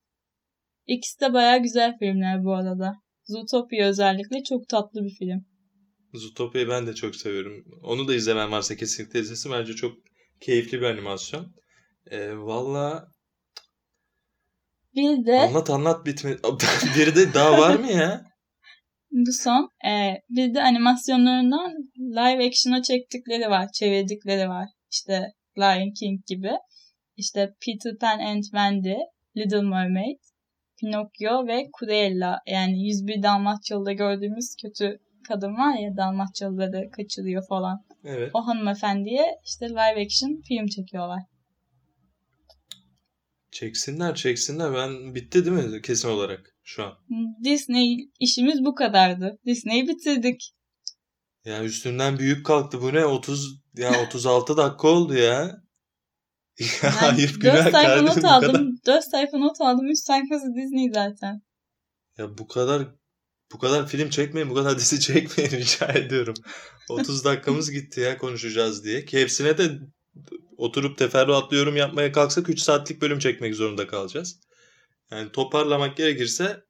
İkisi de baya güzel filmler bu arada. Zootopia özellikle çok tatlı bir film. Zootopia'yı ben de çok seviyorum. Onu da izlemen varsa kesinlikle izlesin. Bence çok keyifli bir animasyon. Eee Valla Bir de anlat anlat bitme. Biri de daha var mı ya? bu son e, bir de animasyonlarından live action'a çektikleri var. Çevirdikleri var. İşte Lion King gibi. İşte Peter Pan and Wendy, Little Mermaid, Pinocchio ve Cruella. Yani 101 Dalmatyalı'da gördüğümüz kötü kadın var ya Dalmatyalıları kaçırıyor falan. Evet. O hanımefendiye işte live action film çekiyorlar. Çeksinler çeksinler. Ben bitti değil mi kesin olarak şu an? Disney işimiz bu kadardı. Disney'i bitirdik. Ya üstümden büyük kalktı. Bu ne? 30 ya 36 dakika oldu ya. Ya ayıp 4 günah sayfa not aldım. 4 sayfa not aldım. 3 sayfası Disney zaten. Ya bu kadar bu kadar film çekmeyin, bu kadar dizi çekmeyin rica ediyorum. 30 dakikamız gitti ya konuşacağız diye. Ki hepsine de oturup teferruatlı yorum yapmaya kalksak 3 saatlik bölüm çekmek zorunda kalacağız. Yani toparlamak gerekirse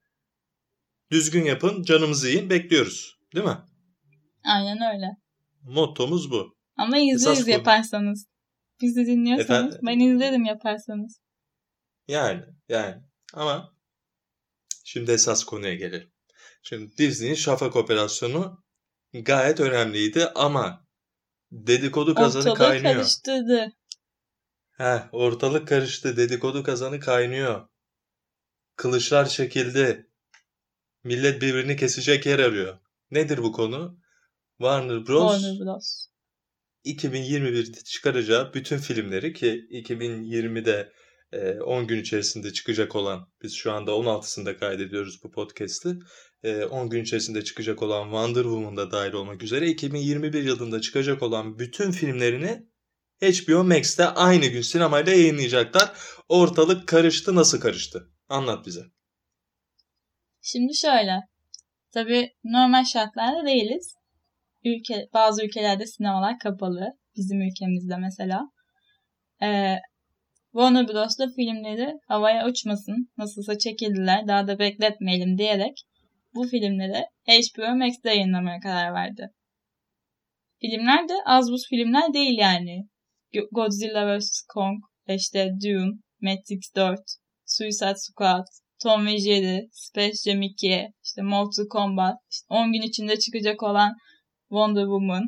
düzgün yapın, canımızı yiyin, bekliyoruz. Değil mi? Aynen öyle. Mottomuz bu. Ama izleriz yaparsanız. Bizi dinliyorsanız Efendim? ben izlerim yaparsanız. Yani yani ama şimdi esas konuya gelelim. Şimdi Disney'in Şafak operasyonu gayet önemliydi ama dedikodu kazanı Ortalığı kaynıyor. karıştırdı. Heh, ortalık karıştı. Dedikodu kazanı kaynıyor. Kılıçlar çekildi. Millet birbirini kesecek yer arıyor. Nedir bu konu? Warner Bros. Warner Bros. 2021'de çıkaracağı bütün filmleri ki 2020'de e, 10 gün içerisinde çıkacak olan biz şu anda 16'sında kaydediyoruz bu podcast'i. E, 10 gün içerisinde çıkacak olan Wonder Woman'da dahil olmak üzere 2021 yılında çıkacak olan bütün filmlerini HBO Max'te aynı gün sinemayla yayınlayacaklar. Ortalık karıştı nasıl karıştı? Anlat bize. Şimdi şöyle. Tabii normal şartlarda değiliz. Ülke, bazı ülkelerde sinemalar kapalı. Bizim ülkemizde mesela. Ee, Warner Bros'ta filmleri havaya uçmasın. Nasılsa çekildiler. Daha da bekletmeyelim diyerek bu filmleri HBO Max'te yayınlamaya karar verdi. Filmler de az buz filmler değil yani. Godzilla vs. Kong, işte Dune, Matrix 4, Suicide Squad, Tom ve Jerry, Space Jam 2, işte Mortal Kombat, işte 10 gün içinde çıkacak olan Wonder Woman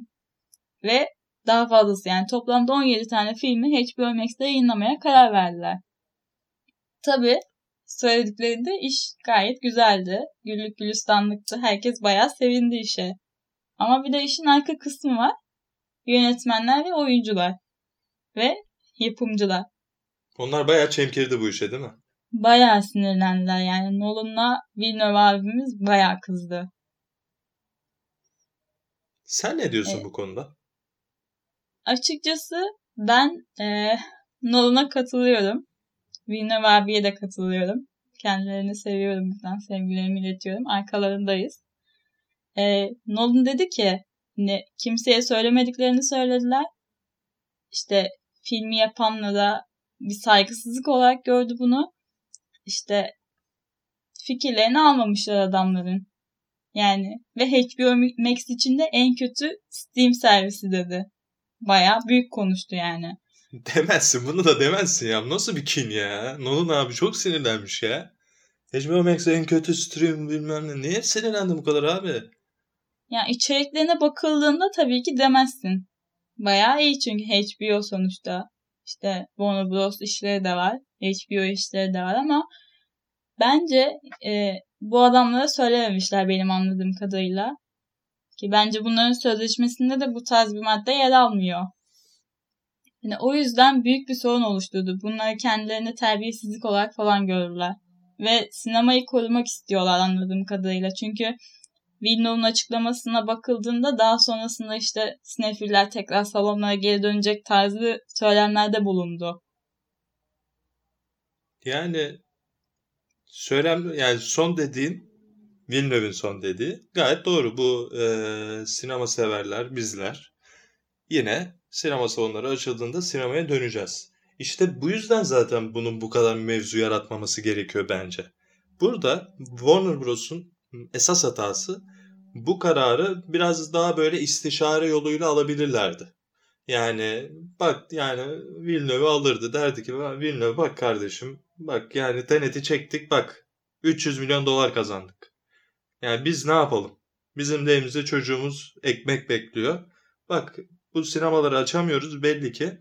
ve daha fazlası yani toplamda 17 tane filmi HBO Max'te yayınlamaya karar verdiler. Tabi söylediklerinde iş gayet güzeldi. Güllük gülistanlıktı. Herkes bayağı sevindi işe. Ama bir de işin arka kısmı var. Yönetmenler ve oyuncular. Ve yapımcılar. Onlar bayağı çemkirdi bu işe değil mi? Bayağı sinirlendiler yani. Nolan'la Villeneuve abimiz bayağı kızdı. Sen ne diyorsun Evet. bu konuda? Açıkçası ben e, Nolan'a katılıyorum. Villeneuve abiye de katılıyorum. Kendilerini seviyorum buradan. Sevgilerimi iletiyorum. Arkalarındayız. E, Nolan dedi ki ne, kimseye söylemediklerini söylediler. İşte filmi yapanla da bir saygısızlık olarak gördü bunu. İşte fikirlerini almamışlar adamların. Yani ve HBO Max için de en kötü Steam servisi dedi. Baya büyük konuştu yani. Demezsin bunu da demezsin ya. Nasıl bir kin ya? Nolan abi çok sinirlenmiş ya. HBO Max en kötü stream bilmem ne. Niye sinirlendin bu kadar abi? Yani içeriklerine bakıldığında tabii ki demezsin. Bayağı iyi çünkü HBO sonuçta. İşte Warner Bros. işleri de var. HBO işleri de var ama bence e, bu adamlara söylememişler benim anladığım kadarıyla. Ki bence bunların sözleşmesinde de bu tarz bir madde yer almıyor. Yani o yüzden büyük bir sorun oluşturdu. Bunları kendilerine terbiyesizlik olarak falan görürler. Ve sinemayı korumak istiyorlar anladığım kadarıyla. Çünkü Villeneuve'un açıklamasına bakıldığında daha sonrasında işte sinefiller tekrar salonlara geri dönecek tarzı söylemlerde bulundu. Yani söylem yani son dediğin Villeneuve'in son dediği gayet doğru. Bu e, sinema severler, bizler yine sinema salonları açıldığında sinemaya döneceğiz. İşte bu yüzden zaten bunun bu kadar mevzu yaratmaması gerekiyor bence. Burada Warner Bros'un esas hatası bu kararı biraz daha böyle istişare yoluyla alabilirlerdi. Yani bak yani Villeneuve alırdı derdi ki Villeneuve bak kardeşim bak yani Tenet'i çektik bak 300 milyon dolar kazandık. Yani biz ne yapalım? Bizim de çocuğumuz ekmek bekliyor. Bak bu sinemaları açamıyoruz belli ki.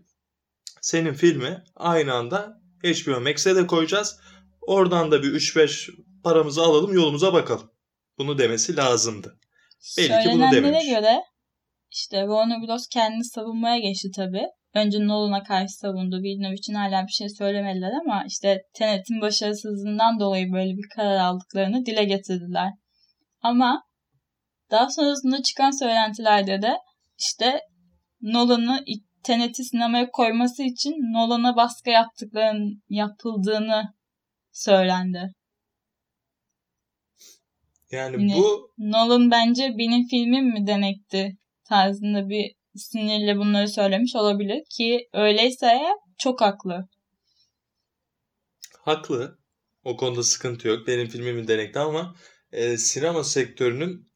Senin filmi aynı anda HBO Max'e de koyacağız. Oradan da bir 3-5 paramızı alalım yolumuza bakalım. Bunu demesi lazımdı. Belli ki bunu dememiş. göre işte Warner Bros. kendini savunmaya geçti tabi. Önce Nolan'a karşı savundu. Villeneuve için hala bir şey söylemediler ama işte Tenet'in başarısızlığından dolayı böyle bir karar aldıklarını dile getirdiler. Ama daha sonrasında çıkan söylentilerde de işte Nolan'ı Tenet'i sinemaya koyması için Nolan'a baskı yaptıklarının yapıldığını söylendi. Yani Yine bu Nolan bence benim filmim mi demekti tarzında bir sinirle bunları söylemiş olabilir ki öyleyse çok haklı. Haklı. O konuda sıkıntı yok. Benim filmimin denekti ama e, sinema sektörünün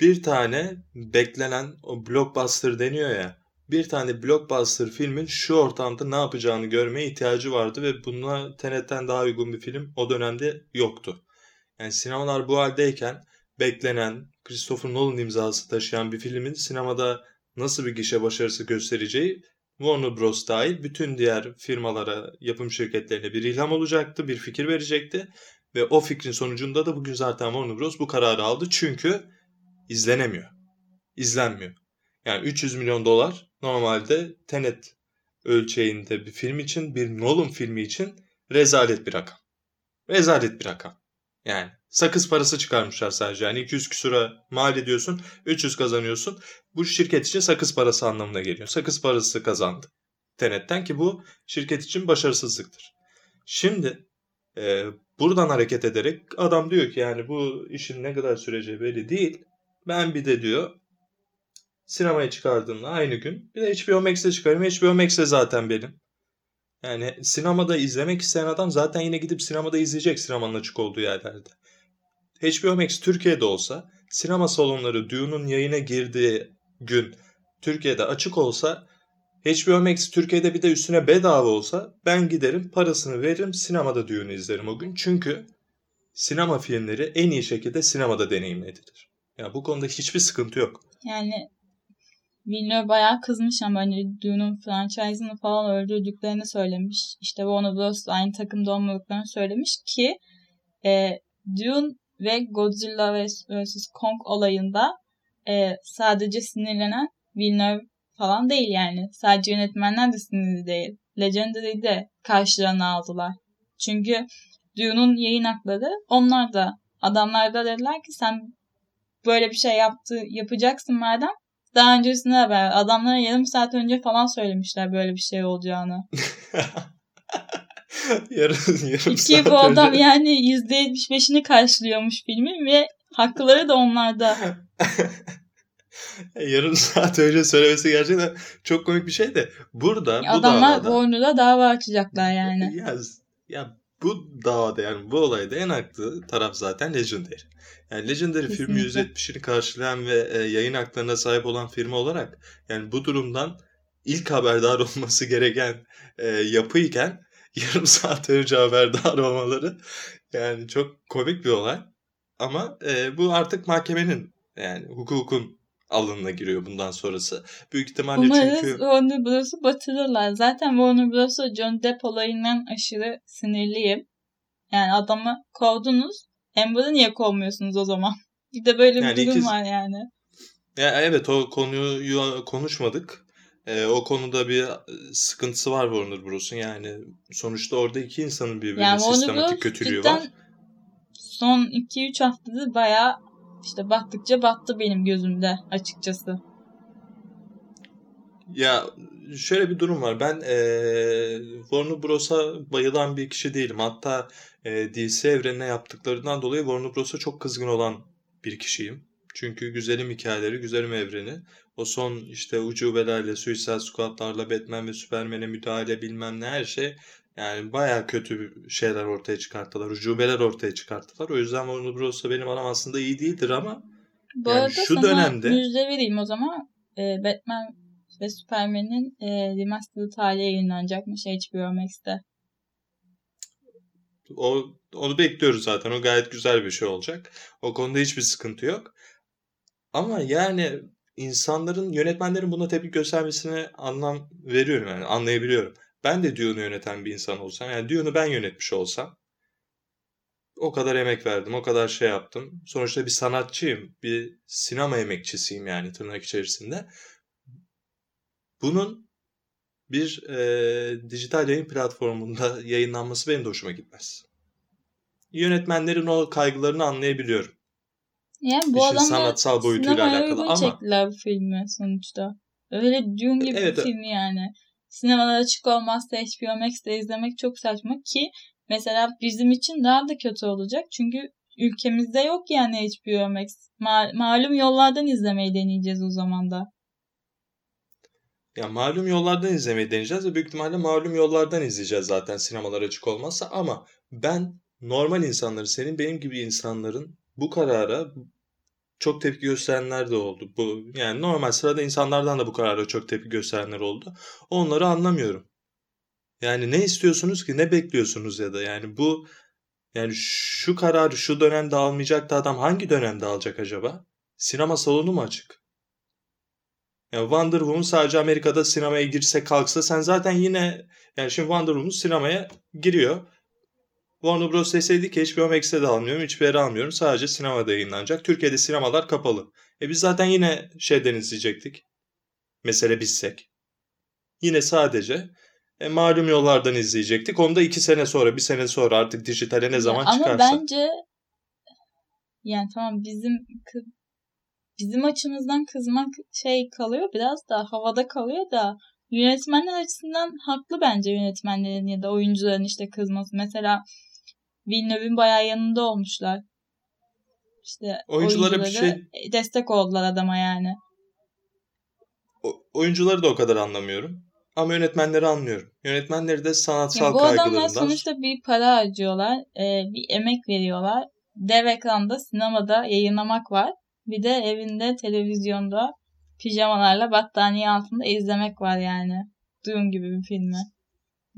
bir tane beklenen o blockbuster deniyor ya. Bir tane blockbuster filmin şu ortamda ne yapacağını görmeye ihtiyacı vardı ve buna Tenet'ten daha uygun bir film o dönemde yoktu. Yani sinemalar bu haldeyken beklenen Christopher Nolan imzası taşıyan bir filmin sinemada nasıl bir gişe başarısı göstereceği Warner Bros. dahil bütün diğer firmalara, yapım şirketlerine bir ilham olacaktı, bir fikir verecekti. Ve o fikrin sonucunda da bugün zaten Warner Bros. bu kararı aldı. Çünkü izlenemiyor. İzlenmiyor. Yani 300 milyon dolar normalde Tenet ölçeğinde bir film için, bir Nolan filmi için rezalet bir rakam. Rezalet bir rakam. Yani sakız parası çıkarmışlar sadece. Yani 200 küsura mal ediyorsun, 300 kazanıyorsun. Bu şirket için sakız parası anlamına geliyor. Sakız parası kazandı. Tenet'ten ki bu şirket için başarısızlıktır. Şimdi e, buradan hareket ederek adam diyor ki yani bu işin ne kadar süreceği belli değil. Ben bir de diyor sinemaya çıkardığımda aynı gün bir de HBO Max'e çıkarım. HBO Max'e zaten benim. Yani sinemada izlemek isteyen adam zaten yine gidip sinemada izleyecek sinemanın açık olduğu yerlerde. HBO Max Türkiye'de olsa sinema salonları Dune'un yayına girdiği gün Türkiye'de açık olsa HBO Max Türkiye'de bir de üstüne bedava olsa ben giderim parasını veririm sinemada Dune'u izlerim o gün. Çünkü sinema filmleri en iyi şekilde sinemada deneyimledilir. Yani bu konuda hiçbir sıkıntı yok. Yani Villeneuve bayağı kızmış ama hani Dune'un franchise'ını falan öldürdüklerini söylemiş. İşte Warner Bros. aynı takımda olmadıklarını söylemiş ki e, Dune ve Godzilla vs. Kong olayında e, sadece sinirlenen Villeneuve falan değil yani. Sadece yönetmenler de sinirli değil. Legendary'i de karşılarına aldılar. Çünkü Dune'un yayın hakları onlar da adamlar da dediler ki sen böyle bir şey yaptı yapacaksın madem daha öncesinde haber. Adamlara yarım saat önce falan söylemişler böyle bir şey olacağını. yarım, yarım İki saat bu adam önce. yani %75'ini karşılıyormuş filmin ve hakları da onlarda. Yarım saat önce söylemesi gerçekten çok komik bir şey de burada Ya bu Adamlar davada dava açacaklar yani. ya, ya bu davada yani bu olayda en haklı taraf zaten Legendary. Yani Legendary Kesinlikle. %70'ini karşılayan ve e, yayın haklarına sahip olan firma olarak yani bu durumdan ilk haberdar olması gereken e, yapıyken yarım saat önce haberdar olmaları yani çok komik bir olay. Ama e, bu artık mahkemenin yani hukukun alanına giriyor bundan sonrası. Büyük ihtimalle Umarız çünkü Warner Bros'u batırırlar. Zaten Warner Bros'u John Depp olayından aşırı sinirliyim. Yani adamı kovdunuz. Amber'ı niye kovmuyorsunuz o zaman? Bir de böyle bir Yani durum ikisi- var yani. Ya evet o konuyu konuşmadık. Ee, o konuda bir e, sıkıntısı var Warner Bros'un. Yani sonuçta orada iki insanın birbirine Yani Warner sistematik Bros. kötülüğü cidden var. son 2-3 haftadır bayağı işte battıkça battı benim gözümde açıkçası. Ya şöyle bir durum var. Ben eee Warner Bros'a bayılan bir kişi değilim. Hatta eee, DC evrenine yaptıklarından dolayı Warner Bros'a çok kızgın olan bir kişiyim. Çünkü güzelim hikayeleri, güzelim evreni. O son işte ucubelerle, Suicide Squad'larla, Batman ve Superman'e müdahale bilmem ne her şey yani baya kötü şeyler ortaya çıkarttılar. Ucubeler ortaya çıkarttılar. O yüzden Warner Bros'la benim aram aslında iyi değildir ama Bu Yani arada şu sana dönemde- müjde vereyim o zaman. Ee, Batman ve Superman'in e, remastered hali yayınlanacakmış HBO Max'te. O onu bekliyoruz zaten. O gayet güzel bir şey olacak. O konuda hiçbir sıkıntı yok. Ama yani insanların, yönetmenlerin buna tepki göstermesine anlam veriyorum yani anlayabiliyorum. Ben de Dune'u yöneten bir insan olsam, yani Dune'u ben yönetmiş olsam o kadar emek verdim, o kadar şey yaptım. Sonuçta bir sanatçıyım, bir sinema emekçisiyim yani tırnak içerisinde. Bunun bir e, dijital yayın platformunda yayınlanması benim de hoşuma gitmez. Yönetmenlerin o kaygılarını anlayabiliyorum. Yani bu İşin sanatsal boyutuyla alakalı ama çektiler bu filmi sonuçta. Öyle Dune gibi Evet, bir film yani. Sinemalar açık olmazsa HBO Max'te izlemek çok saçma ki mesela bizim için daha da kötü olacak. Çünkü ülkemizde yok yani HBO Max. Ma- malum yollardan izlemeyi deneyeceğiz o zaman da. ya malum yollardan izlemeyi deneyeceğiz ve büyük ihtimalle malum yollardan izleyeceğiz zaten sinemalar açık olmazsa ama ben normal insanları, senin benim gibi insanların bu karara çok tepki gösterenler de oldu. Bu yani normal sırada insanlardan da bu karara çok tepki gösterenler oldu. Onları anlamıyorum. Yani ne istiyorsunuz ki? Ne bekliyorsunuz ya da yani bu yani şu kararı şu dönemde almayacak da adam hangi dönemde alacak acaba? Sinema salonu mu açık? Yani Wonder Woman sadece Amerika'da sinemaya girse kalksa sen zaten yine yani şimdi Wonder Woman sinemaya giriyor. Warner Bros. deseydi ki HBO Max'te de almıyorum, hiçbir yere almıyorum. Sadece sinemada yayınlanacak. Türkiye'de sinemalar kapalı. E biz zaten yine şeyden izleyecektik. Mesele bizsek. Yine sadece e, malum yollardan izleyecektik. Onu da iki sene sonra, bir sene sonra artık dijitale ne zaman Ya ama çıkarsa. bence yani tamam bizim bizim açımızdan kızmak şey kalıyor biraz da havada kalıyor da yönetmenler açısından haklı bence yönetmenlerin ya da oyuncuların işte kızması. Mesela Villeneuve'ün bayağı yanında olmuşlar. İşte Oyunculara bir şey- destek oldular adama yani. O- oyuncuları da o kadar anlamıyorum. Ama yönetmenleri anlıyorum. Yönetmenleri de sanatsal bu adamlar kaygılarından sonuçta bir para harcıyorlar. e, bir emek veriyorlar. Dev ekranda, sinemada yayınlamak var. Bir de evinde, televizyonda pijamalarla battaniye altında izlemek var yani. Dune gibi bir filmi.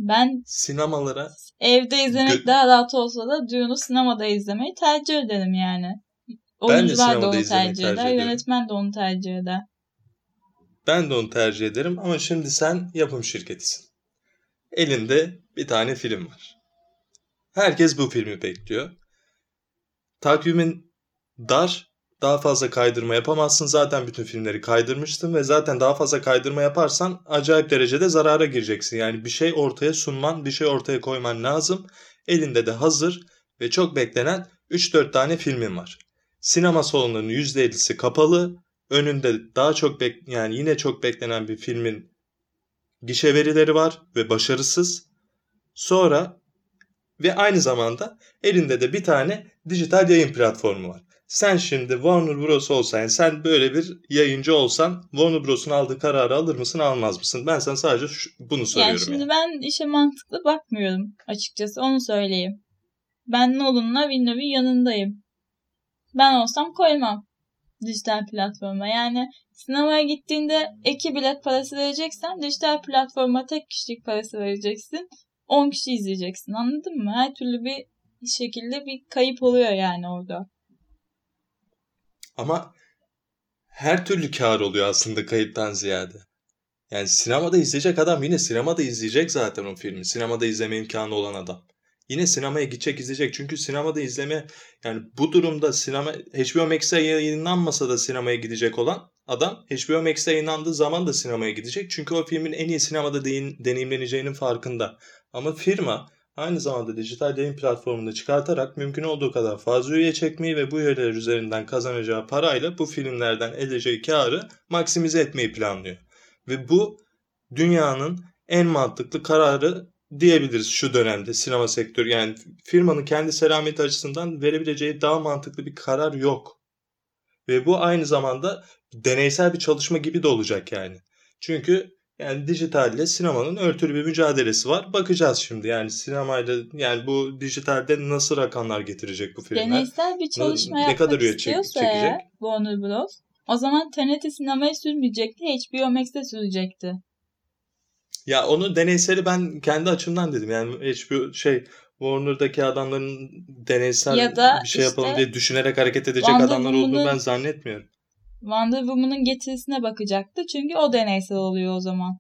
Ben sinemalara evde izlemek Gö- daha rahat olsa da Dune'u sinemada izlemeyi tercih ederim yani. Oyuncular da sinemada onu izlemeyi tercih tercih eder, ediyorum. yönetmen de onu tercih eder. ben de onu tercih ederim ama şimdi sen yapım şirketisin. Elinde bir tane film var. Herkes bu filmi bekliyor. Takvimin dar, daha fazla kaydırma yapamazsın. Zaten bütün filmleri kaydırmıştın ve zaten daha fazla kaydırma yaparsan acayip derecede zarara gireceksin. Yani bir şey ortaya sunman, bir şey ortaya koyman lazım. Elinde de hazır ve çok beklenen 3-4 tane filmin var. Sinema salonlarının %50'si kapalı. Önünde daha çok bek yani yine çok beklenen bir filmin gişe verileri var ve başarısız. Sonra ve aynı zamanda elinde de bir tane dijital yayın platformu var. Sen şimdi Warner Bros. olsan, yani sen böyle bir yayıncı olsan Warner Bros'un aldığı kararı alır mısın almaz mısın? Ben sana sadece şu, bunu soruyorum. Yani şimdi yani. ben işe mantıklı bakmıyorum açıkçası onu söyleyeyim. Ben Nolan'la Villeneuve'in yanındayım. Ben olsam koymam dijital platforma. Yani sinemaya gittiğinde iki bilet parası vereceksen dijital platforma tek kişilik parası vereceksin. 10 kişi izleyeceksin anladın mı? Her türlü bir şekilde bir kayıp oluyor yani orada. Ama her türlü kar oluyor aslında kayıptan ziyade. Yani sinemada izleyecek adam yine sinemada izleyecek zaten o filmi. Sinemada izleme imkanı olan adam. Yine sinemaya gidecek izleyecek. Çünkü sinemada izleme yani bu durumda sinema HBO Max'e yayınlanmasa da sinemaya gidecek olan adam HBO Max'e yayınlandığı zaman da sinemaya gidecek. Çünkü o filmin en iyi sinemada deneyimleneceğinin farkında. Ama firma aynı zamanda dijital yayın platformunda çıkartarak mümkün olduğu kadar fazla üye çekmeyi ve bu üyeler üzerinden kazanacağı parayla bu filmlerden edeceği karı maksimize etmeyi planlıyor. Ve bu dünyanın en mantıklı kararı diyebiliriz şu dönemde sinema sektörü. Yani firmanın kendi selameti açısından verebileceği daha mantıklı bir karar yok. Ve bu aynı zamanda deneysel bir çalışma gibi de olacak yani. Çünkü yani dijitalle sinemanın örtülü bir mücadelesi var. Bakacağız şimdi yani sinemayla yani bu dijitalde nasıl rakamlar getirecek bu filmler. Deneysel bir çalışma ne, yapmak ne kadar üye istiyorsa çekecek? eğer Warner Bros. O zaman TNT sinemaya sürmeyecekti, HBO Max'te sürecekti. Ya onu deneyseli ben kendi açımdan dedim. Yani HBO şey Warner'daki adamların deneysel ya da bir şey işte, yapalım diye düşünerek hareket edecek Wonder adamlar olduğunu ben zannetmiyorum. Wonder Woman'ın getirisine bakacaktı. Çünkü o deneysel oluyor o zaman.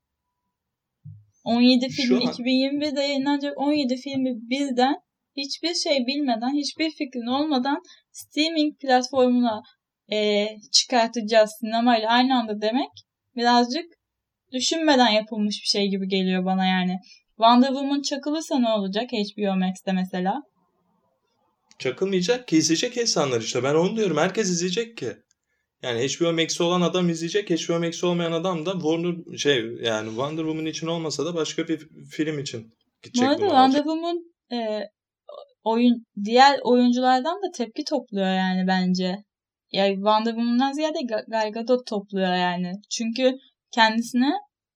17 film an... 2021'de yayınlanacak 17 filmi bizden hiçbir şey bilmeden, hiçbir fikrin olmadan streaming platformuna e, çıkartacağız sinemayla aynı anda demek birazcık düşünmeden yapılmış bir şey gibi geliyor bana yani. Wonder Woman çakılırsa ne olacak HBO Max'te mesela? Çakılmayacak ki izleyecek insanlar işte. Ben onu diyorum. Herkes izleyecek ki. Yani HBO Max'i olan adam izleyecek. HBO Max'i olmayan adam da Warner şey yani Wonder Woman için olmasa da başka bir film için gidecek. Bu arada Wonder Woman e, oyun diğer oyunculardan da tepki topluyor yani bence. Ya Wonder Woman'dan ziyade Gal Gadot topluyor yani. Çünkü kendisine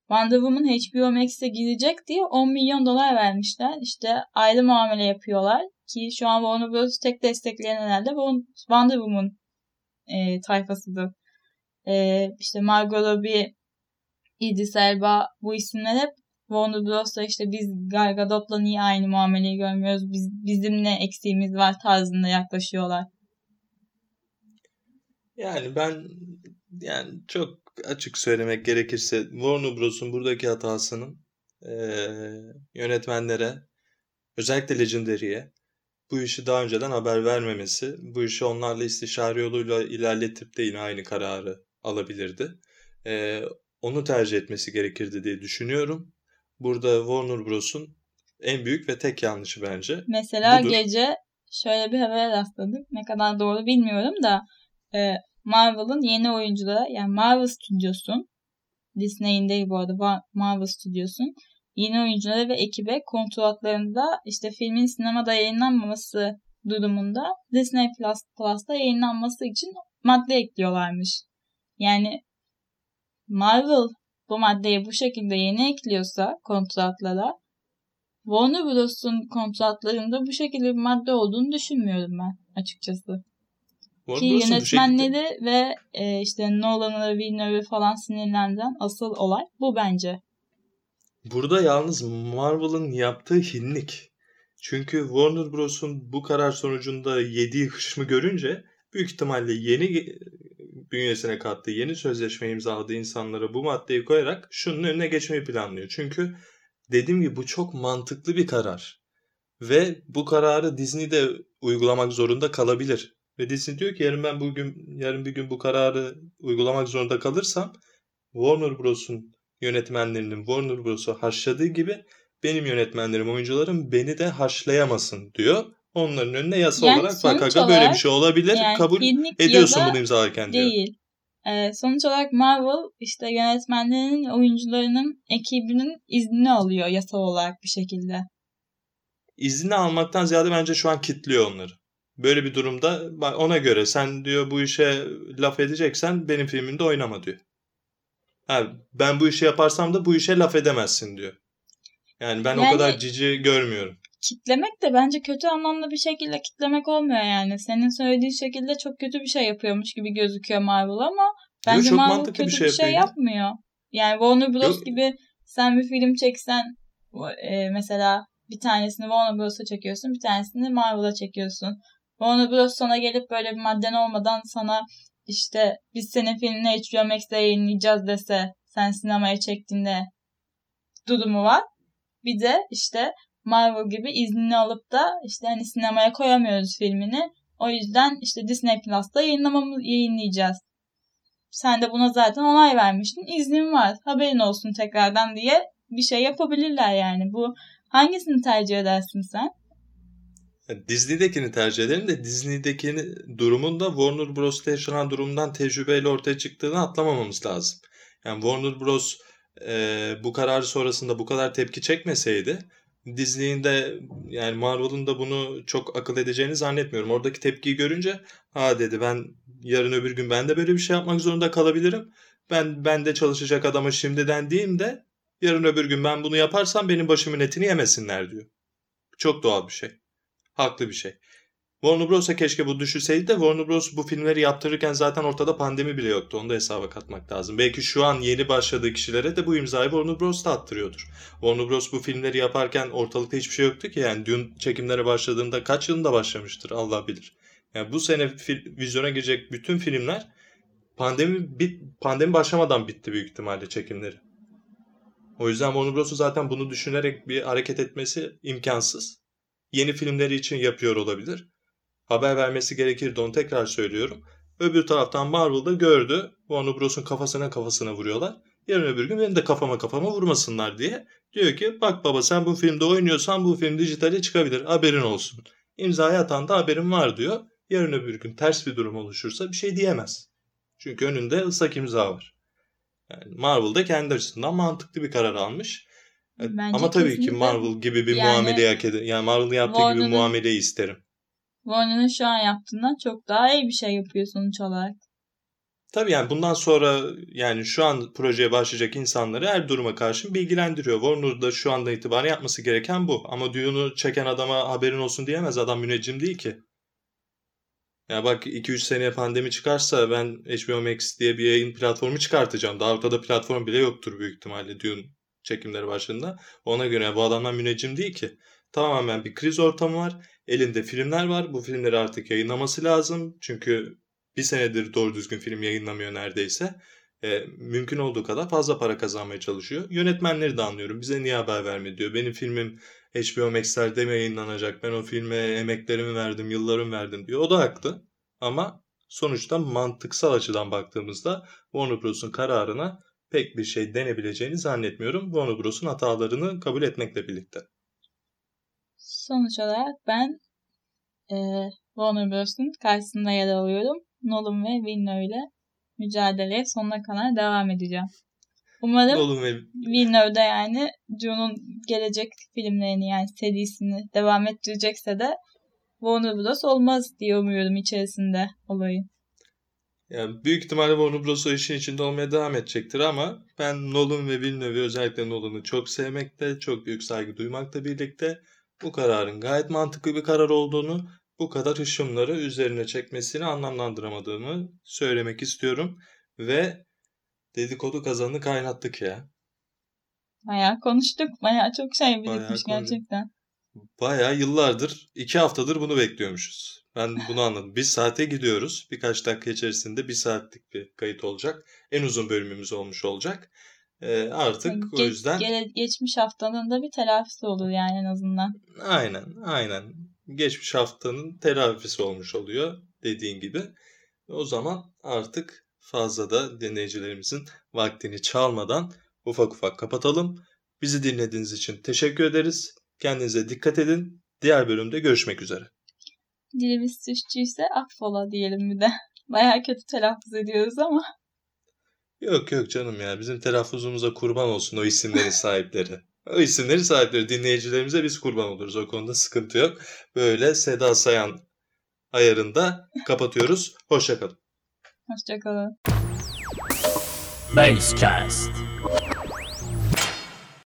Wonder Woman HBO Max'e girecek diye 10 milyon dolar vermişler. İşte ayrı muamele yapıyorlar ki şu an Warner Bros. tek destekleyen herhalde Wonder Woman e, tayfasıdır. E, işte Margot Robbie, Idris Elba bu isimler hep Warner Bros'la işte biz Gal Gadot'la niye aynı muameleyi görmüyoruz, biz, bizim ne eksiğimiz var tarzında yaklaşıyorlar. Yani ben yani çok açık söylemek gerekirse Warner Bros'un buradaki hatasının e, yönetmenlere özellikle Legendary'e bu işi daha önceden haber vermemesi, bu işi onlarla istişare yoluyla ilerletip de yine aynı kararı alabilirdi. E, onu tercih etmesi gerekirdi diye düşünüyorum. Burada Warner Bros'un en büyük ve tek yanlışı bence. Mesela budur. gece şöyle bir habere rastladık. Ne kadar doğru bilmiyorum da e, Marvel'ın yeni oyuncuları yani Marvel Studios'un Disney'in değil bu arada Marvel Studios'un yeni oyuncuları ve ekibe kontratlarında işte filmin sinemada yayınlanmaması durumunda Disney Plus Plus'ta yayınlanması için madde ekliyorlarmış. Yani Marvel bu maddeyi bu şekilde yeni ekliyorsa kontratlara Warner Bros'un kontratlarında bu şekilde bir madde olduğunu düşünmüyorum ben açıkçası. Ki yönetmenleri şekilde... ve e, işte Nolan'ı, Villeneuve'ı falan sinirlendiren asıl olay bu bence. Burada yalnız Marvel'ın yaptığı hinlik. Çünkü Warner Bros'un bu karar sonucunda yediği hışmı görünce büyük ihtimalle yeni bünyesine kattığı yeni sözleşme imzaladığı insanlara bu maddeyi koyarak şunun önüne geçmeyi planlıyor. Çünkü dediğim gibi bu çok mantıklı bir karar. Ve bu kararı Disney de uygulamak zorunda kalabilir. Ve Disney diyor ki yarın ben bugün yarın bir gün bu kararı uygulamak zorunda kalırsam Warner Bros'un yönetmenlerinin Warner Bros'u haşladığı gibi benim yönetmenlerim, oyuncularım beni de haşlayamasın diyor. Onların önüne yasa yani olarak bak aga böyle bir şey olabilir. Yani kabul ediyorsun bunu imzalarken diyor. Değil. Ee, sonuç olarak Marvel işte yönetmenlerinin, oyuncularının, ekibinin iznini alıyor yasal olarak bir şekilde. İzni almaktan ziyade bence şu an kitliyor onları. Böyle bir durumda ona göre sen diyor bu işe laf edeceksen benim filmimde oynama diyor. Ha, ben bu işi yaparsam da bu işe laf edemezsin diyor. Yani ben yani, o kadar cici görmüyorum. Kitlemek de bence kötü anlamda bir şekilde kitlemek olmuyor yani. Senin söylediğin şekilde çok kötü bir şey yapıyormuş gibi gözüküyor Marvel ama bence Yo, Marvel kötü bir şey, bir şey yapmıyor. Yani Warner Bros Yok. gibi sen bir film çeksen e, mesela bir tanesini Warner Bros'a çekiyorsun, bir tanesini Marvel'a çekiyorsun. Warner Bros sana gelip böyle bir madden olmadan sana işte biz senin filmini HBO Max'te yayınlayacağız dese sen sinemaya çektiğinde durumu var. Bir de işte Marvel gibi iznini alıp da işte hani sinemaya koyamıyoruz filmini. O yüzden işte Disney Plus'ta yayınlamamız yayınlayacağız. Sen de buna zaten onay vermiştin. İznin var. Haberin olsun tekrardan diye bir şey yapabilirler yani. Bu hangisini tercih edersin sen? Disney'dekini tercih ederim de Disney'deki durumun da Warner Bros'ta yaşanan durumdan tecrübeyle ortaya çıktığını atlamamamız lazım. Yani Warner Bros e, bu kararı sonrasında bu kadar tepki çekmeseydi Disney'in de yani Marvel'ın da bunu çok akıl edeceğini zannetmiyorum. Oradaki tepkiyi görünce ha dedi ben yarın öbür gün ben de böyle bir şey yapmak zorunda kalabilirim. Ben ben de çalışacak adama şimdiden diyeyim de yarın öbür gün ben bunu yaparsam benim başımın etini yemesinler diyor. Çok doğal bir şey. Haklı bir şey. Warner Bros'a keşke bu düşünseydi de Warner Bros bu filmleri yaptırırken zaten ortada pandemi bile yoktu. Onu da hesaba katmak lazım. Belki şu an yeni başladığı kişilere de bu imzayı Warner Bros da attırıyordur. Warner Bros bu filmleri yaparken ortalıkta hiçbir şey yoktu ki. Yani dün çekimlere başladığında kaç yılında başlamıştır Allah bilir. Yani bu sene vizyona girecek bütün filmler pandemi bit, pandemi başlamadan bitti büyük ihtimalle çekimleri. O yüzden Warner Bros'un zaten bunu düşünerek bir hareket etmesi imkansız. Yeni filmleri için yapıyor olabilir haber vermesi gerekirdi onu tekrar söylüyorum. Öbür taraftan Marvel'da gördü. Warner Bros'un kafasına kafasına vuruyorlar. Yarın öbür gün benim de kafama kafama vurmasınlar diye. Diyor ki bak baba sen bu filmde oynuyorsan bu film dijitale çıkabilir haberin olsun. İmzaya atan da haberim var diyor. Yarın öbür gün ters bir durum oluşursa bir şey diyemez. Çünkü önünde ıslak imza var. Yani Marvel kendi açısından mantıklı bir karar almış. Bence Ama tabii ki Marvel gibi bir yani, muamele hak eder. Yani Marvel'ın yaptığı gibi muameleyi isterim. Warner'ın şu an yaptığından çok daha iyi bir şey yapıyor sonuç olarak. Tabii yani bundan sonra yani şu an projeye başlayacak insanları her duruma karşı bilgilendiriyor. Warner'da şu anda itibaren yapması gereken bu. Ama Dune'u çeken adama haberin olsun diyemez. Adam müneccim değil ki. Ya bak 2-3 seneye pandemi çıkarsa ben HBO Max diye bir yayın platformu çıkartacağım. Daha ortada platform bile yoktur büyük ihtimalle Dune çekimleri başında. Ona göre bu adamlar müneccim değil ki. Tamamen bir kriz ortamı var. Elinde filmler var. Bu filmleri artık yayınlaması lazım. Çünkü bir senedir doğru düzgün film yayınlamıyor neredeyse. E, mümkün olduğu kadar fazla para kazanmaya çalışıyor. Yönetmenleri de anlıyorum. Bize niye haber verme diyor. Benim filmim HBO Max'lerde mi yayınlanacak? Ben o filme emeklerimi verdim, yıllarımı verdim diyor. O da haklı. Ama sonuçta mantıksal açıdan baktığımızda Warner Bros'un kararına pek bir şey denebileceğini zannetmiyorum. Warner Bros'un hatalarını kabul etmekle birlikte. Sonuç olarak ben e, Warner Bros'un karşısında yer alıyorum. Nolan ve Villeneuve ile mücadeleye sonuna kadar devam edeceğim. Umarım Nolan ve... Villeneuve de yani June'un gelecek filmlerini yani serisini devam ettirecekse de Warner Bros. olmaz diye umuyorum içerisinde olayın. Yani büyük ihtimalle Warner Bros. o işin içinde olmaya devam edecektir ama ben Nolan ve Villeneuve'ü özellikle Nolan'ı çok sevmekte, çok büyük saygı duymakla birlikte bu kararın gayet mantıklı bir karar olduğunu, bu kadar hışımları üzerine çekmesini anlamlandıramadığımı söylemek istiyorum. Ve dedikodu kazanını kaynattık ya. Bayağı konuştuk. Bayağı çok şey birikmiş Bayağı gerçekten. Bayağı yıllardır, iki haftadır bunu bekliyormuşuz. Ben bunu anladım. Bir saate gidiyoruz. Birkaç dakika içerisinde bir saatlik bir kayıt olacak. En uzun bölümümüz olmuş olacak. E, artık yani o yüzden... Ge- geçmiş haftanın da bir telafisi olur yani en azından. Aynen aynen. Geçmiş haftanın telafisi olmuş oluyor dediğin gibi. O zaman artık fazla da dinleyicilerimizin vaktini çalmadan ufak ufak kapatalım. Bizi dinlediğiniz için teşekkür ederiz. Kendinize dikkat edin. Diğer bölümde görüşmek üzere. Dilimiz suççuysa affola diyelim bir de. Baya kötü telaffuz ediyoruz ama. Yok yok canım ya bizim telaffuzumuza kurban olsun o isimlerin sahipleri. O isimlerin sahipleri dinleyicilerimize biz kurban oluruz o konuda sıkıntı yok. Böyle Seda Sayan ayarında kapatıyoruz. Hoşçakalın. Hoşçakalın. Basecast.